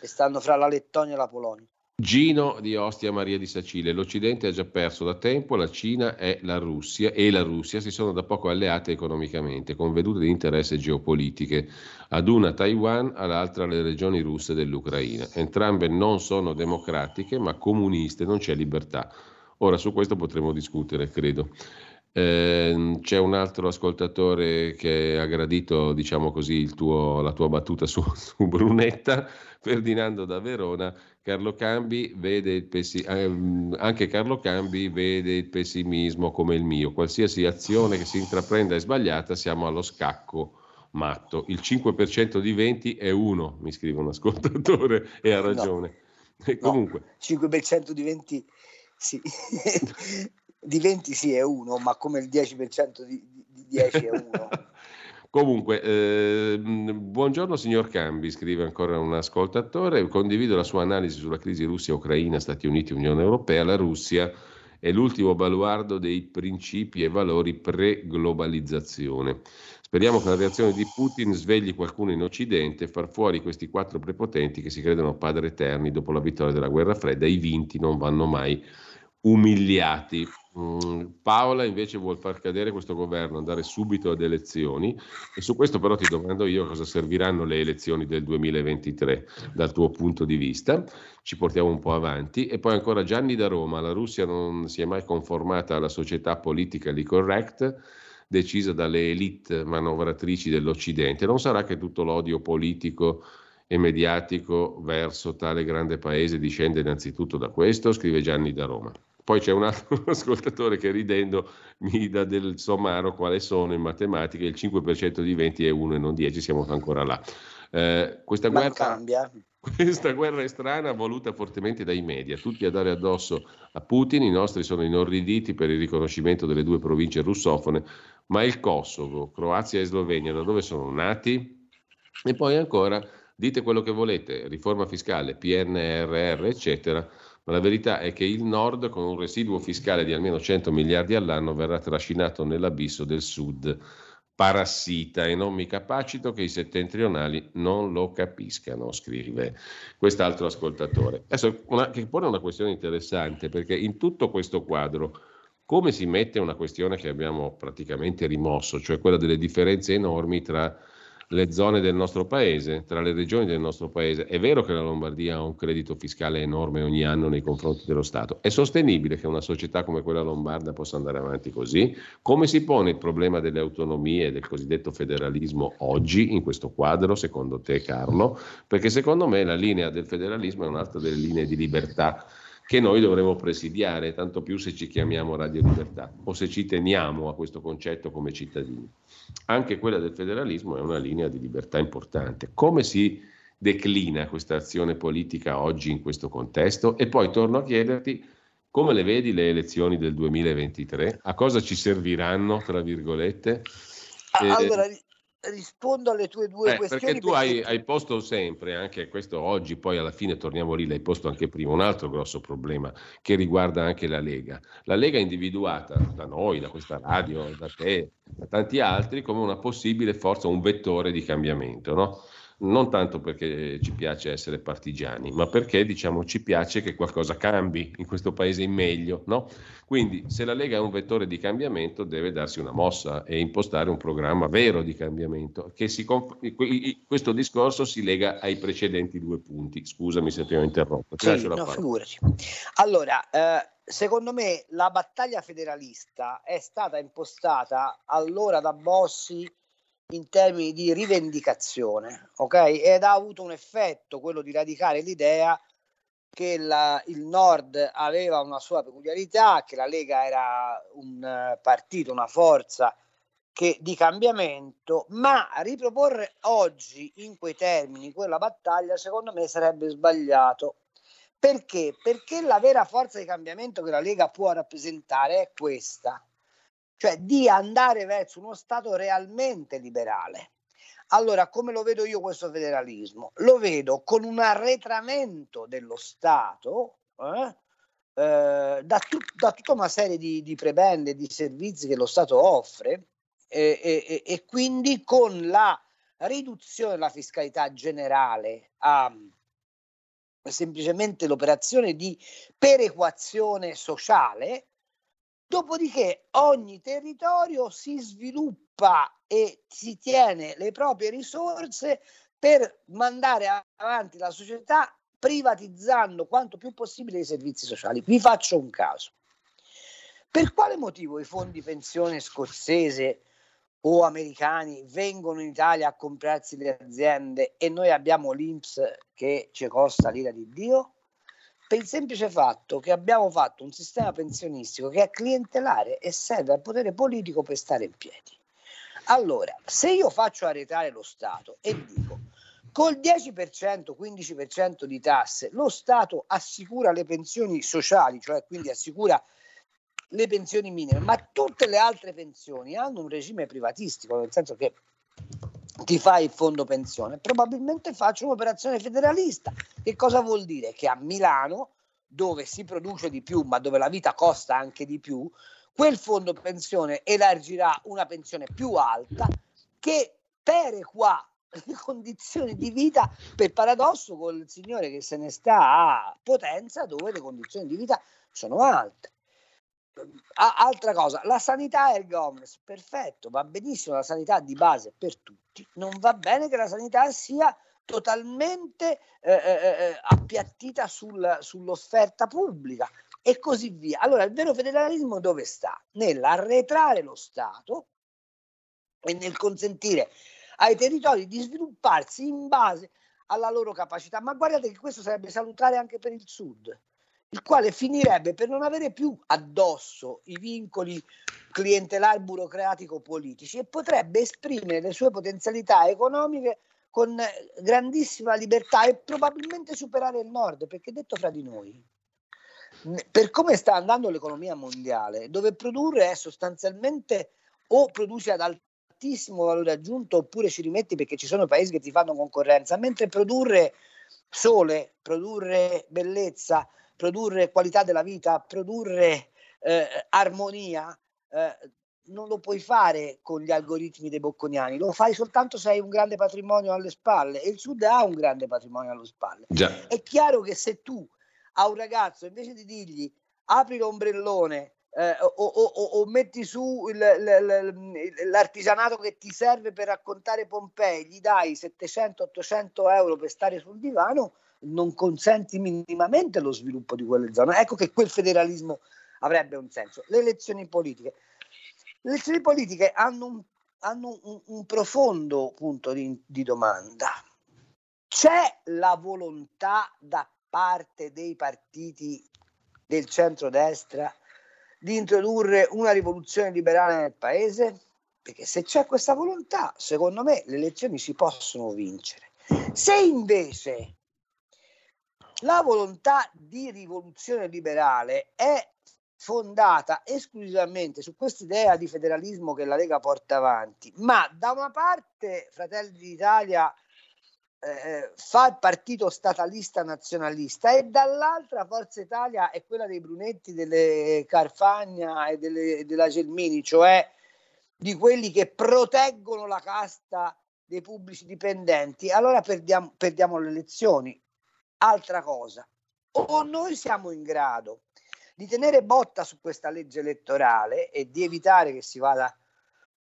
e stanno fra la Lettonia e la Polonia. Gino di Ostia Maria di Sacile. L'Occidente ha già perso da tempo, la Cina e la Russia e la Russia si sono da poco alleate economicamente, con vedute di interesse geopolitiche, ad una Taiwan, all'altra le regioni russe dell'Ucraina. Entrambe non sono democratiche, ma comuniste, non c'è libertà. Ora su questo potremo discutere, credo. Eh, c'è un altro ascoltatore che ha gradito, diciamo così, tuo, la tua battuta su, su Brunetta, Ferdinando da Verona, Carlo Cambi vede il pessi- ehm, anche Carlo Cambi vede il pessimismo come il mio. Qualsiasi azione che si intraprenda è sbagliata, siamo allo scacco matto. Il 5% di 20 è uno, mi scrive un ascoltatore e ha ragione. No, e comunque. No, 5% di 20 sì. di 20 sì è uno, ma come il 10% di, di 10 è uno. Comunque, eh, buongiorno signor Cambi, scrive ancora un ascoltatore, condivido la sua analisi sulla crisi Russia-Ucraina, Stati Uniti, Unione Europea. La Russia è l'ultimo baluardo dei principi e valori pre-globalizzazione. Speriamo che la reazione di Putin svegli qualcuno in Occidente e far fuori questi quattro prepotenti che si credono padri eterni dopo la vittoria della guerra fredda. I vinti non vanno mai umiliati. Mm, Paola invece vuole far cadere questo governo, andare subito ad elezioni e su questo però ti domando io cosa serviranno le elezioni del 2023 dal tuo punto di vista. Ci portiamo un po' avanti e poi ancora Gianni da Roma, la Russia non si è mai conformata alla società politically correct decisa dalle elite manovratrici dell'Occidente. Non sarà che tutto l'odio politico e mediatico verso tale grande paese discende innanzitutto da questo, scrive Gianni da Roma. Poi c'è un altro ascoltatore che ridendo mi dà del somaro quale sono in matematica, il 5% di 20 è 1 e non 10, siamo ancora là. Eh, questa, guerra, questa guerra è strana, voluta fortemente dai media, tutti a dare addosso a Putin, i nostri sono inorriditi per il riconoscimento delle due province russofone, ma il Kosovo, Croazia e Slovenia, da dove sono nati? E poi ancora, dite quello che volete, riforma fiscale, PNRR, eccetera, ma la verità è che il Nord, con un residuo fiscale di almeno 100 miliardi all'anno, verrà trascinato nell'abisso del Sud parassita e non mi capacito che i settentrionali non lo capiscano, scrive quest'altro ascoltatore. Adesso una, che pone una questione interessante perché in tutto questo quadro come si mette una questione che abbiamo praticamente rimosso, cioè quella delle differenze enormi tra le zone del nostro paese, tra le regioni del nostro paese. È vero che la Lombardia ha un credito fiscale enorme ogni anno nei confronti dello Stato. È sostenibile che una società come quella lombarda possa andare avanti così? Come si pone il problema delle autonomie e del cosiddetto federalismo oggi in questo quadro, secondo te Carlo? Perché secondo me la linea del federalismo è un'altra delle linee di libertà che noi dovremo presidiare, tanto più se ci chiamiamo Radio Libertà o se ci teniamo a questo concetto come cittadini. Anche quella del federalismo è una linea di libertà importante. Come si declina questa azione politica oggi in questo contesto? E poi torno a chiederti come le vedi le elezioni del 2023? A cosa ci serviranno, tra virgolette? Allora, rispondo alle tue due eh, questioni. Perché tu perché... Hai, hai, posto sempre, anche questo oggi, poi alla fine torniamo lì, l'hai posto anche prima, un altro grosso problema che riguarda anche la Lega. La Lega è individuata da noi, da questa radio, da te, da tanti altri, come una possibile forza, un vettore di cambiamento, no? Non tanto perché ci piace essere partigiani, ma perché diciamo ci piace che qualcosa cambi in questo paese in meglio. No? Quindi se la Lega è un vettore di cambiamento deve darsi una mossa e impostare un programma vero di cambiamento. Conf- questo discorso si lega ai precedenti due punti. Scusami se ti ho interrotto. Sì, no, figurati. Allora, eh, secondo me la battaglia federalista è stata impostata allora da Bossi in termini di rivendicazione, ok? Ed ha avuto un effetto, quello di radicare l'idea che la, il Nord aveva una sua peculiarità, che la Lega era un uh, partito, una forza che, di cambiamento, ma riproporre oggi in quei termini quella battaglia secondo me sarebbe sbagliato. Perché? Perché la vera forza di cambiamento che la Lega può rappresentare è questa, cioè di andare verso uno Stato realmente liberale. Allora, come lo vedo io questo federalismo? Lo vedo con un arretramento dello Stato eh, eh, da, tut- da, tutta una serie di, di prebende, di servizi che lo Stato offre e, e, e quindi con la riduzione della fiscalità generale a semplicemente l'operazione di perequazione sociale Dopodiché ogni territorio si sviluppa e si tiene le proprie risorse per mandare avanti la società privatizzando quanto più possibile i servizi sociali. Vi faccio un caso. Per quale motivo i fondi pensione scozzese o americani vengono in Italia a comprarsi le aziende e noi abbiamo l'Inps che ci costa l'ira di Dio? Per il semplice fatto che abbiamo fatto un sistema pensionistico che è clientelare e serve al potere politico per stare in piedi. Allora, se io faccio arretrare lo Stato e dico col 10%, 15% di tasse, lo Stato assicura le pensioni sociali, cioè quindi assicura le pensioni minime, ma tutte le altre pensioni hanno un regime privatistico, nel senso che ti fai il fondo pensione, probabilmente faccio un'operazione federalista. Che cosa vuol dire? Che a Milano dove si produce di più, ma dove la vita costa anche di più, quel fondo pensione elargirà una pensione più alta che perequa le condizioni di vita per paradosso col signore che se ne sta a Potenza dove le condizioni di vita sono alte. Altra cosa, la sanità e il governance, perfetto, va benissimo la sanità di base per tutti, non va bene che la sanità sia totalmente eh, eh, eh appiattita sul, sull'offerta pubblica e così via. Allora il vero federalismo dove sta? Nell'arretrare lo Stato e nel consentire ai territori di svilupparsi in base alla loro capacità. Ma guardate che questo sarebbe salutare anche per il Sud, il quale finirebbe per non avere più addosso i vincoli clientelari burocratico-politici e potrebbe esprimere le sue potenzialità economiche con grandissima libertà e probabilmente superare il Nord, perché detto fra di noi, per come sta andando l'economia mondiale, dove produrre è sostanzialmente o produci ad altissimo valore aggiunto oppure ci rimetti perché ci sono paesi che ti fanno concorrenza, mentre produrre sole, produrre bellezza, produrre qualità della vita, produrre eh, armonia, eh, non lo puoi fare con gli algoritmi dei bocconiani, lo fai soltanto se hai un grande patrimonio alle spalle e il Sud ha un grande patrimonio alle spalle. Già. È chiaro che se tu a un ragazzo invece di dirgli apri l'ombrellone eh, o, o, o, metti su il, il, l'artigianato che ti serve per raccontare Pompei, gli dai 700-800 euro per stare sul divano, non consenti minimamente lo sviluppo di quelle zone. Ecco che quel federalismo avrebbe un senso. Le elezioni politiche. Le elezioni politiche hanno un, hanno un, un profondo punto di, di domanda. C'è la volontà da parte dei partiti del centrodestra di introdurre una rivoluzione liberale nel paese? Perché se c'è questa volontà, secondo me le elezioni si possono vincere. Se invece la volontà di rivoluzione liberale è fondata esclusivamente su questa idea di federalismo che la Lega porta avanti, ma da una parte Fratelli d'Italia eh, fa il partito statalista nazionalista e dall'altra Forza Italia è quella dei Brunetti, delle Carfagna e delle, della Gelmini, cioè di quelli che proteggono la casta dei pubblici dipendenti, allora perdiamo, perdiamo le elezioni. Altra cosa, o noi siamo in grado di tenere botta su questa legge elettorale e di evitare che si vada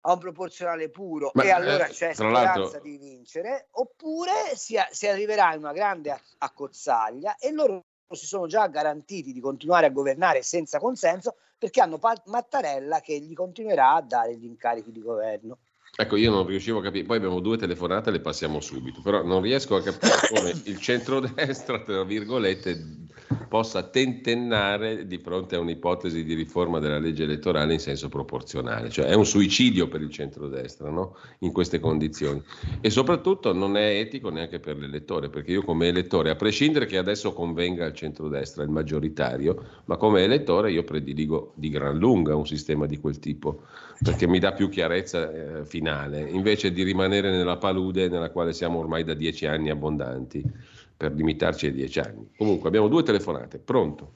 a un proporzionale puro Ma, e allora eh, c'è speranza di vincere, oppure si, si, arriverà in una grande accozzaglia e loro si sono già garantiti di continuare a governare senza consenso perché hanno Mattarella che gli continuerà a dare gli incarichi di governo. Ecco, io non riuscivo a capire, poi abbiamo due telefonate, le passiamo subito, però non riesco a capire come il centrodestra, tra virgolette, possa tentennare di fronte a un'ipotesi di riforma della legge elettorale in senso proporzionale, cioè è un suicidio per il centrodestra no? in queste condizioni e soprattutto non è etico neanche per l'elettore, perché io come elettore, a prescindere che adesso convenga al centrodestra il maggioritario, ma come elettore io prediligo di gran lunga un sistema di quel tipo, perché mi dà più chiarezza eh, finale, invece di rimanere nella palude nella quale siamo ormai da dieci anni abbondanti per limitarci ai dieci anni. Comunque abbiamo due telefonate. Pronto?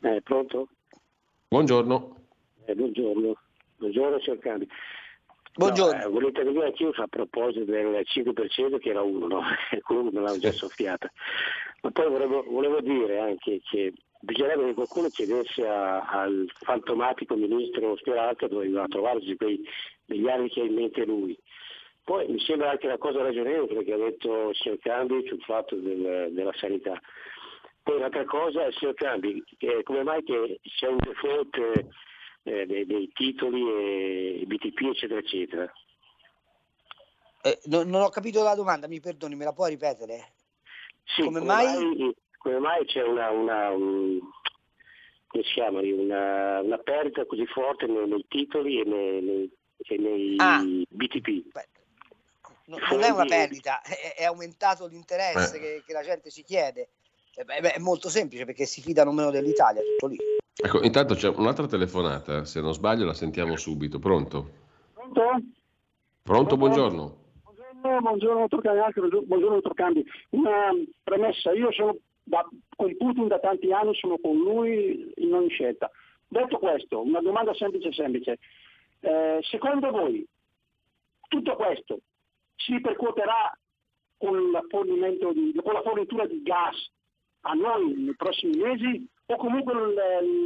Eh, pronto? Buongiorno. Eh, buongiorno. Buongiorno, signor Cambi. Buongiorno. No, eh, volete venire anch'io a proposito del 5% che era uno, no? quello me l'hanno già soffiata. Ma poi volevo, volevo, dire anche che bisognerebbe che qualcuno chiedesse a, al fantomatico ministro Speranza dove va a trovarsi quei degli anni che ha in mente lui. Poi mi sembra anche una cosa ragionevole che ha detto il signor Cambi sul fatto del, della sanità. Poi un'altra cosa, il signor Cambi, eh, come mai che c'è un default eh, dei, dei, titoli e BTP eccetera eccetera? Eh, non, non, ho capito la domanda, mi perdoni, me la puoi ripetere? Sì, come, come mai... mai... come mai c'è una, una, un, come si chiama, una, una perdita così forte nei, nei titoli e nei, nei, e nei ah. BTP? Beh, non è una perdita, è, è aumentato l'interesse eh. che, che, la gente si chiede. Eh, beh, è molto semplice perché si fidano meno dell'Italia, tutto lì. Ecco, intanto c'è un'altra telefonata, se non sbaglio la sentiamo subito. Pronto? Pronto? Pronto, buongiorno. Buongiorno, buongiorno, Cambi. Buongiorno, dottor Cambi. Una premessa, io sono da, con Putin da tanti anni sono con lui in ogni scelta. Detto questo, una domanda semplice semplice. Eh, secondo voi tutto questo si ripercuoterà con, di, con la fornitura di gas a noi nei prossimi mesi o comunque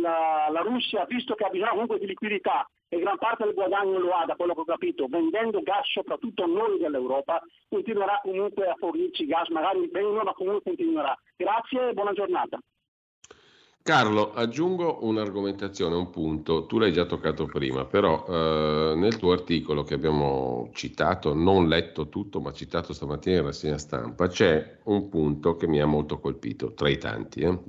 la, la, Russia, visto che ha bisogno comunque di liquidità e gran parte del guadagno lo ha, da quello che ho capito, vendendo gas soprattutto a noi dell'Europa, continuerà comunque a fornirci gas, magari meno, ma comunque continuerà. Grazie e buona giornata. Carlo, aggiungo un'argomentazione, un punto, tu l'hai già toccato prima, però eh, nel tuo articolo che abbiamo citato, non letto tutto, ma citato stamattina in rassegna stampa, c'è un punto che mi ha molto colpito, tra i tanti. Eh?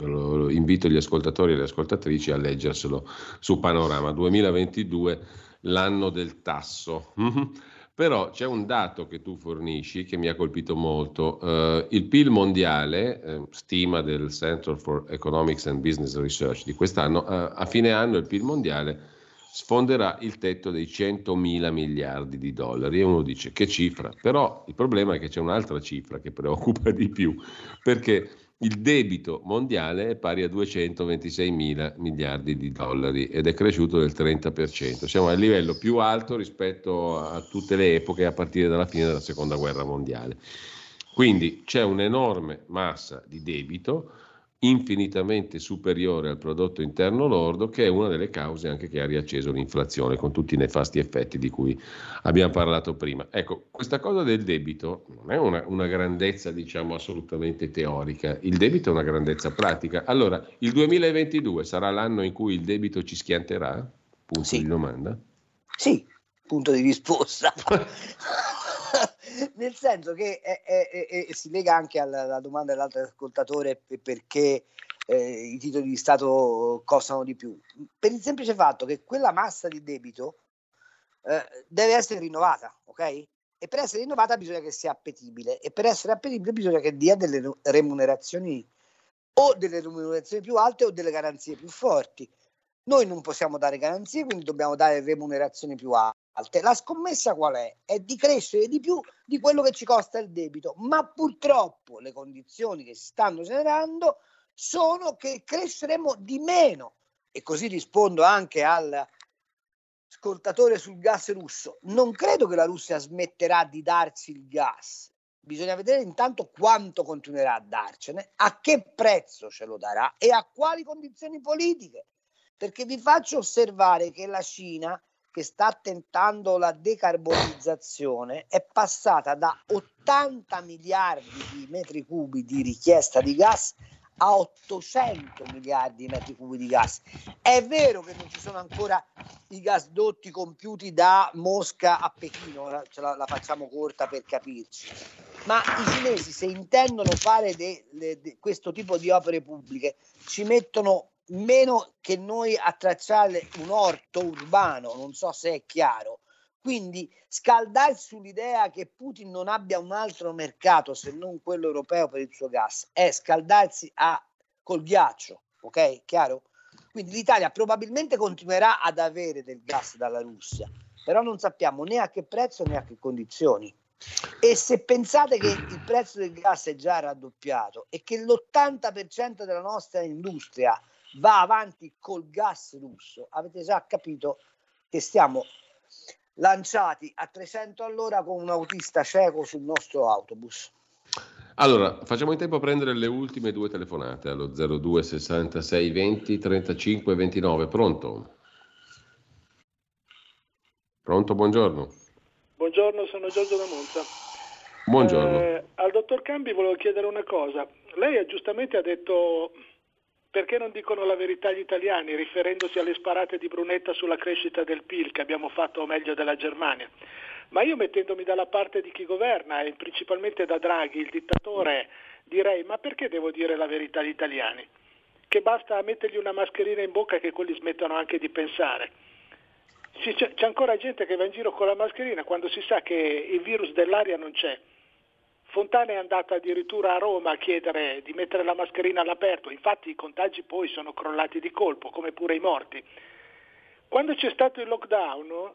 Invito gli ascoltatori e le ascoltatrici a leggerselo su Panorama 2022, l'anno del tasso. Però c'è un dato che tu fornisci che mi ha colpito molto. Uh, il PIL mondiale, eh, stima del Center for Economics and Business Research di quest'anno, uh, a fine anno il PIL mondiale sfonderà il tetto dei 100 mila miliardi di dollari e uno dice che cifra, però il problema è che c'è un'altra cifra che preoccupa di più, perché il debito mondiale è pari a 226 mila miliardi di dollari ed è cresciuto del 30%. Siamo al livello più alto rispetto a tutte le epoche a partire dalla fine della seconda guerra mondiale. Quindi c'è un'enorme massa di debito infinitamente superiore al prodotto interno lordo, che è una delle cause anche che ha riacceso l'inflazione, con tutti i nefasti effetti di cui abbiamo parlato prima. Ecco, questa cosa del debito non è una, una grandezza, diciamo, assolutamente teorica, il debito è una grandezza pratica. Allora, il 2022 sarà l'anno in cui il debito ci schianterà? Punto sì. di domanda. Sì, punto di risposta. nel senso che è, è, è, si lega anche alla, alla domanda dell'altro ascoltatore perché eh, i titoli di Stato costano di più, per il semplice fatto che quella massa di debito eh, deve essere rinnovata, ok? E per essere rinnovata bisogna che sia appetibile e per essere appetibile bisogna che dia delle remunerazioni o delle remunerazioni più alte o delle garanzie più forti. Noi non possiamo dare garanzie, quindi dobbiamo dare remunerazioni più alte alte. La scommessa qual è? È di crescere di più di quello che ci costa il debito, ma purtroppo le condizioni che si stanno generando sono che cresceremo di meno. E così rispondo anche al ascoltatore sul gas russo. Non credo che la Russia smetterà di darci il gas. Bisogna vedere intanto quanto continuerà a darcene, a che prezzo ce lo darà e a quali condizioni politiche. Perché vi faccio osservare che la Cina che sta tentando la decarbonizzazione è passata da 80 miliardi di metri cubi di richiesta di gas a 800 miliardi di metri cubi di gas. È vero che non ci sono ancora i gasdotti compiuti da Mosca a Pechino, ce la, la facciamo corta per capirci, ma i cinesi se intendono fare de, de, de questo tipo di opere pubbliche ci mettono meno che noi a tracciare un orto urbano, non so se è chiaro. Quindi scaldarsi sull'idea che Putin non abbia un altro mercato se non quello europeo per il suo gas è scaldarsi a, col ghiaccio, ok? Chiaro? Quindi l'Italia probabilmente continuerà ad avere del gas dalla Russia, però non sappiamo né a che prezzo né a che condizioni. E se pensate che il prezzo del gas è già raddoppiato e che l'80% della nostra industria va avanti col gas russo, avete già capito che stiamo lanciati a 300 all'ora con un autista cieco sul nostro autobus. Allora, facciamo in tempo a prendere le ultime due telefonate allo 02 66 20 35 29. Pronto? Pronto, buongiorno. Buongiorno, sono Giorgio da Monza. Buongiorno. Eh, al dottor Cambi volevo chiedere una cosa. Lei giustamente ha detto perché non dicono la verità gli italiani, riferendosi alle sparate di Brunetta sulla crescita del PIL che abbiamo fatto meglio della Germania? Ma io mettendomi dalla parte di chi governa e principalmente da Draghi, il dittatore, direi ma perché devo dire la verità agli italiani? Che basta mettergli una mascherina in bocca che quelli smettono anche di pensare. C'è ancora gente che va in giro con la mascherina quando si sa che il virus dell'aria non c'è Fontana è andata addirittura a Roma a chiedere di mettere la mascherina all'aperto, infatti i contagi poi sono crollati di colpo, come pure i morti. Quando c'è stato il lockdown,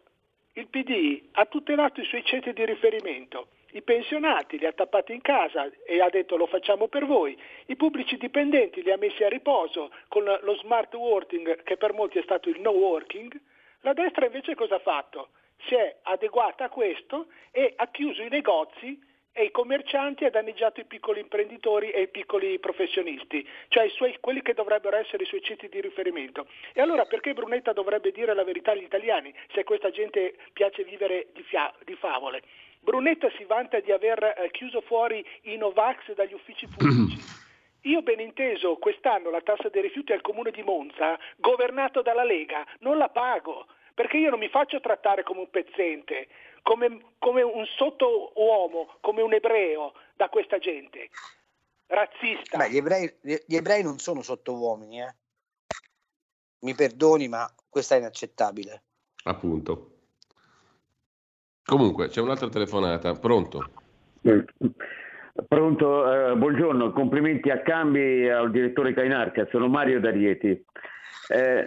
il PD ha tutelato i suoi centri di riferimento i pensionati li ha tappati in casa e ha detto lo facciamo per voi, i pubblici dipendenti li ha messi a riposo con lo smart working che per molti è stato il no working, la destra invece cosa ha fatto? Si è adeguata a questo e ha chiuso i negozi e i commercianti ha danneggiato i piccoli imprenditori e i piccoli professionisti, cioè suoi, quelli che dovrebbero essere i suoi siti di riferimento. E allora perché Brunetta dovrebbe dire la verità agli italiani se a questa gente piace vivere di, fia- di favole? Brunetta si vanta di aver eh, chiuso fuori i Novax dagli uffici pubblici. Io ben inteso, quest'anno la tassa dei rifiuti al comune di Monza, governato dalla Lega, non la pago, perché io non mi faccio trattare come un pezzente come, come un sottouomo, come un ebreo da questa gente. Razzista. Beh, gli, ebrei, gli ebrei non sono sottouomini, eh. Mi perdoni, ma questa è inaccettabile. Appunto. Comunque, c'è un'altra telefonata. Pronto? Pronto, eh, buongiorno, complimenti a Cambi al direttore Cainarca, sono Mario D'Arieti. Eh,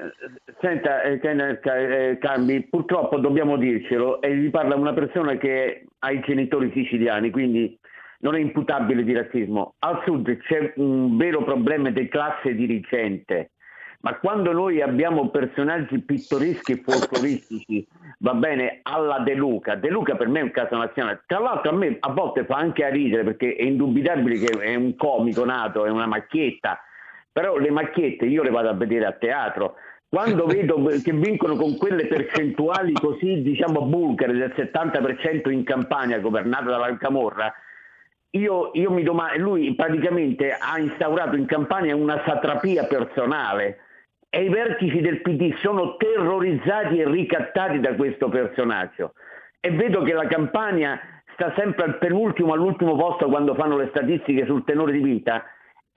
senta, eh, eh, Cambi, purtroppo dobbiamo dircelo, e vi parla una persona che ha i genitori siciliani, quindi non è imputabile di razzismo. Al sud c'è un vero problema di classe dirigente, ma quando noi abbiamo personaggi pittoreschi e folcloristici, va bene, alla De Luca, De Luca per me è un caso nazionale, tra l'altro a me a volte fa anche a ridere perché è indubitabile che è un comico nato, è una macchietta, però le macchiette io le vado a vedere a teatro. Quando vedo che vincono con quelle percentuali così, diciamo, bulgare del 70% in campagna governata dalla Camorra, io, io mi domando, lui praticamente ha instaurato in campagna una satrapia personale e i vertici del PD sono terrorizzati e ricattati da questo personaggio. E vedo che la campagna sta sempre al penultimo, all'ultimo posto quando fanno le statistiche sul tenore di vita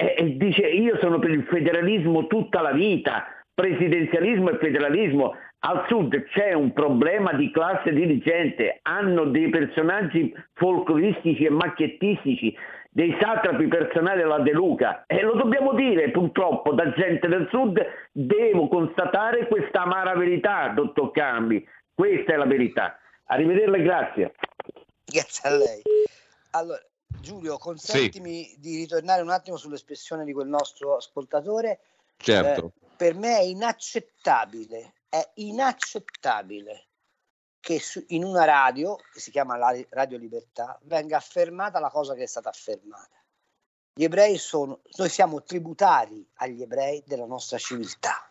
e, e dice io sono per il federalismo tutta la vita, presidenzialismo e federalismo. Al sud c'è un problema di classe dirigente, hanno dei personaggi folcloristici e macchiettistici, dei satrapi personali della De Luca e lo dobbiamo dire purtroppo da gente del sud, devo constatare questa amara verità, dottor Cambi, questa è la verità. Arrivederla, grazie. Grazie a lei. Allora, Giulio, consentimi sì. di ritornare un attimo sull'espressione di quel nostro ascoltatore. Certo. Eh, per me è inaccettabile, è inaccettabile che su, in una radio, che si chiama Radio Libertà, venga affermata la cosa che è stata affermata. Gli ebrei sono, noi siamo tributari agli ebrei della nostra civiltà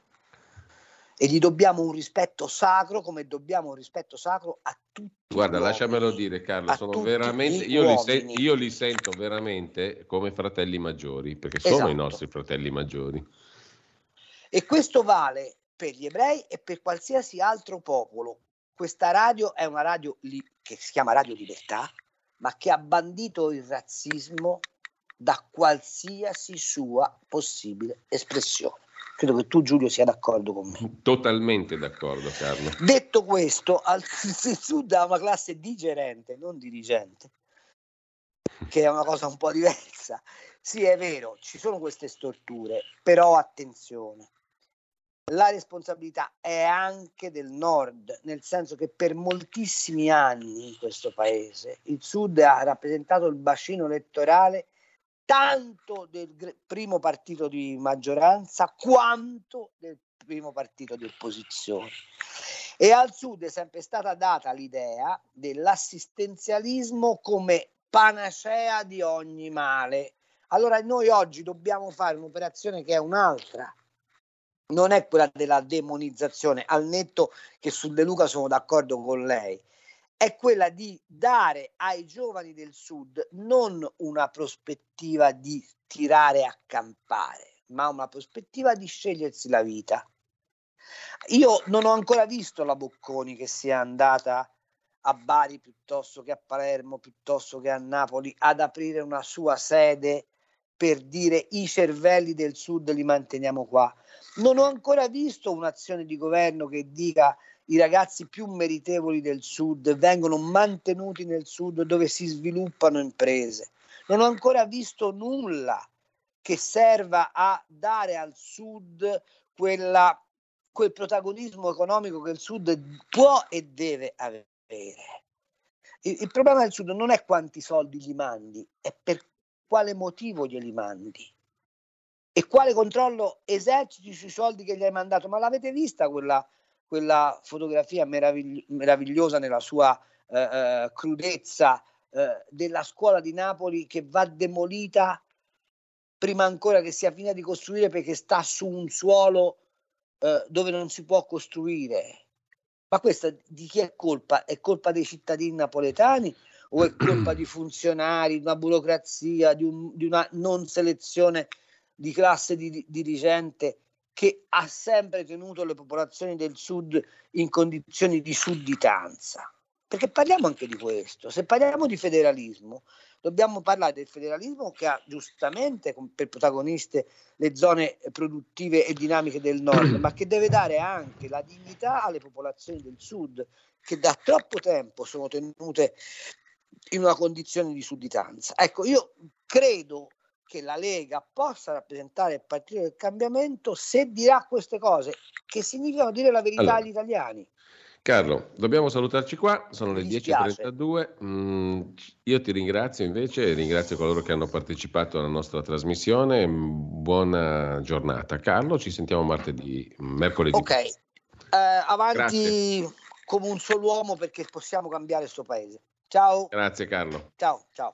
e gli dobbiamo un rispetto sacro come dobbiamo un rispetto sacro a tutti. Guarda, lasciamelo dire Carlo, sono veramente, io li, sen- io li, sento veramente come fratelli maggiori, perché sono esatto. i nostri fratelli maggiori. E questo vale per gli ebrei e per qualsiasi altro popolo. Questa radio è una radio li- che si chiama Radio Libertà, ma che ha bandito il razzismo da qualsiasi sua possibile espressione. Credo che tu Giulio sia d'accordo con me. Totalmente d'accordo Carlo. Detto questo, al sud ha una classe digerente, non dirigente, che è una cosa un po' diversa. Sì, è vero, ci sono queste storture, però attenzione, la responsabilità è anche del nord, nel senso che per moltissimi anni in questo paese il sud ha rappresentato il bacino elettorale tanto del primo partito di maggioranza quanto del primo partito di opposizione. E al Sud è sempre stata data l'idea dell'assistenzialismo come panacea di ogni male. Allora noi oggi dobbiamo fare un'operazione che è un'altra, non è quella della demonizzazione, al netto che su De Luca sono d'accordo con lei, è quella di dare ai giovani del sud non una prospettiva di tirare a campare, ma una prospettiva di scegliersi la vita. Io non ho ancora visto la Bocconi che sia andata a Bari piuttosto che a Palermo, piuttosto che a Napoli, ad aprire una sua sede per dire i cervelli del sud li manteniamo qua. Non ho ancora visto un'azione di governo che dica i ragazzi più meritevoli del sud vengono mantenuti nel sud dove si sviluppano imprese. Non ho ancora visto nulla che serva a dare al sud quella, quel protagonismo economico che il sud può e deve avere. Il, il problema del Sud non è quanti soldi gli mandi, è per quale motivo glieli mandi e quale controllo eserciti sui soldi che gli hai mandato. Ma l'avete vista quella, quella fotografia meravigli- meravigliosa nella sua eh, eh, crudezza eh, della scuola di Napoli che va demolita prima ancora che sia finita di costruire perché sta su un suolo eh, dove non si può costruire. Ma questa di chi è colpa? È colpa dei cittadini napoletani o è colpa di funzionari, di una burocrazia, di, un, di una non selezione di classe di, dirigente che ha sempre tenuto le popolazioni del sud in condizioni di sudditanza. Perché parliamo anche di questo. Se parliamo di federalismo, dobbiamo parlare del federalismo che ha giustamente per protagoniste le zone produttive e dinamiche del nord, ma che deve dare anche la dignità alle popolazioni del sud, che da troppo tempo sono tenute in una condizione di sudditanza. Ecco, io credo che la Lega possa rappresentare il partito del cambiamento se dirà queste cose, che significano dire la verità allora, agli italiani. Carlo, dobbiamo salutarci qua, sono le 10.32. Mm, io ti ringrazio invece, ringrazio coloro che hanno partecipato alla nostra trasmissione. Buona giornata. Carlo, ci sentiamo martedì, mercoledì. Ok, eh, avanti Grazie. come un solo uomo perché possiamo cambiare questo paese. Ciao. Grazie Carlo. Ciao, ciao.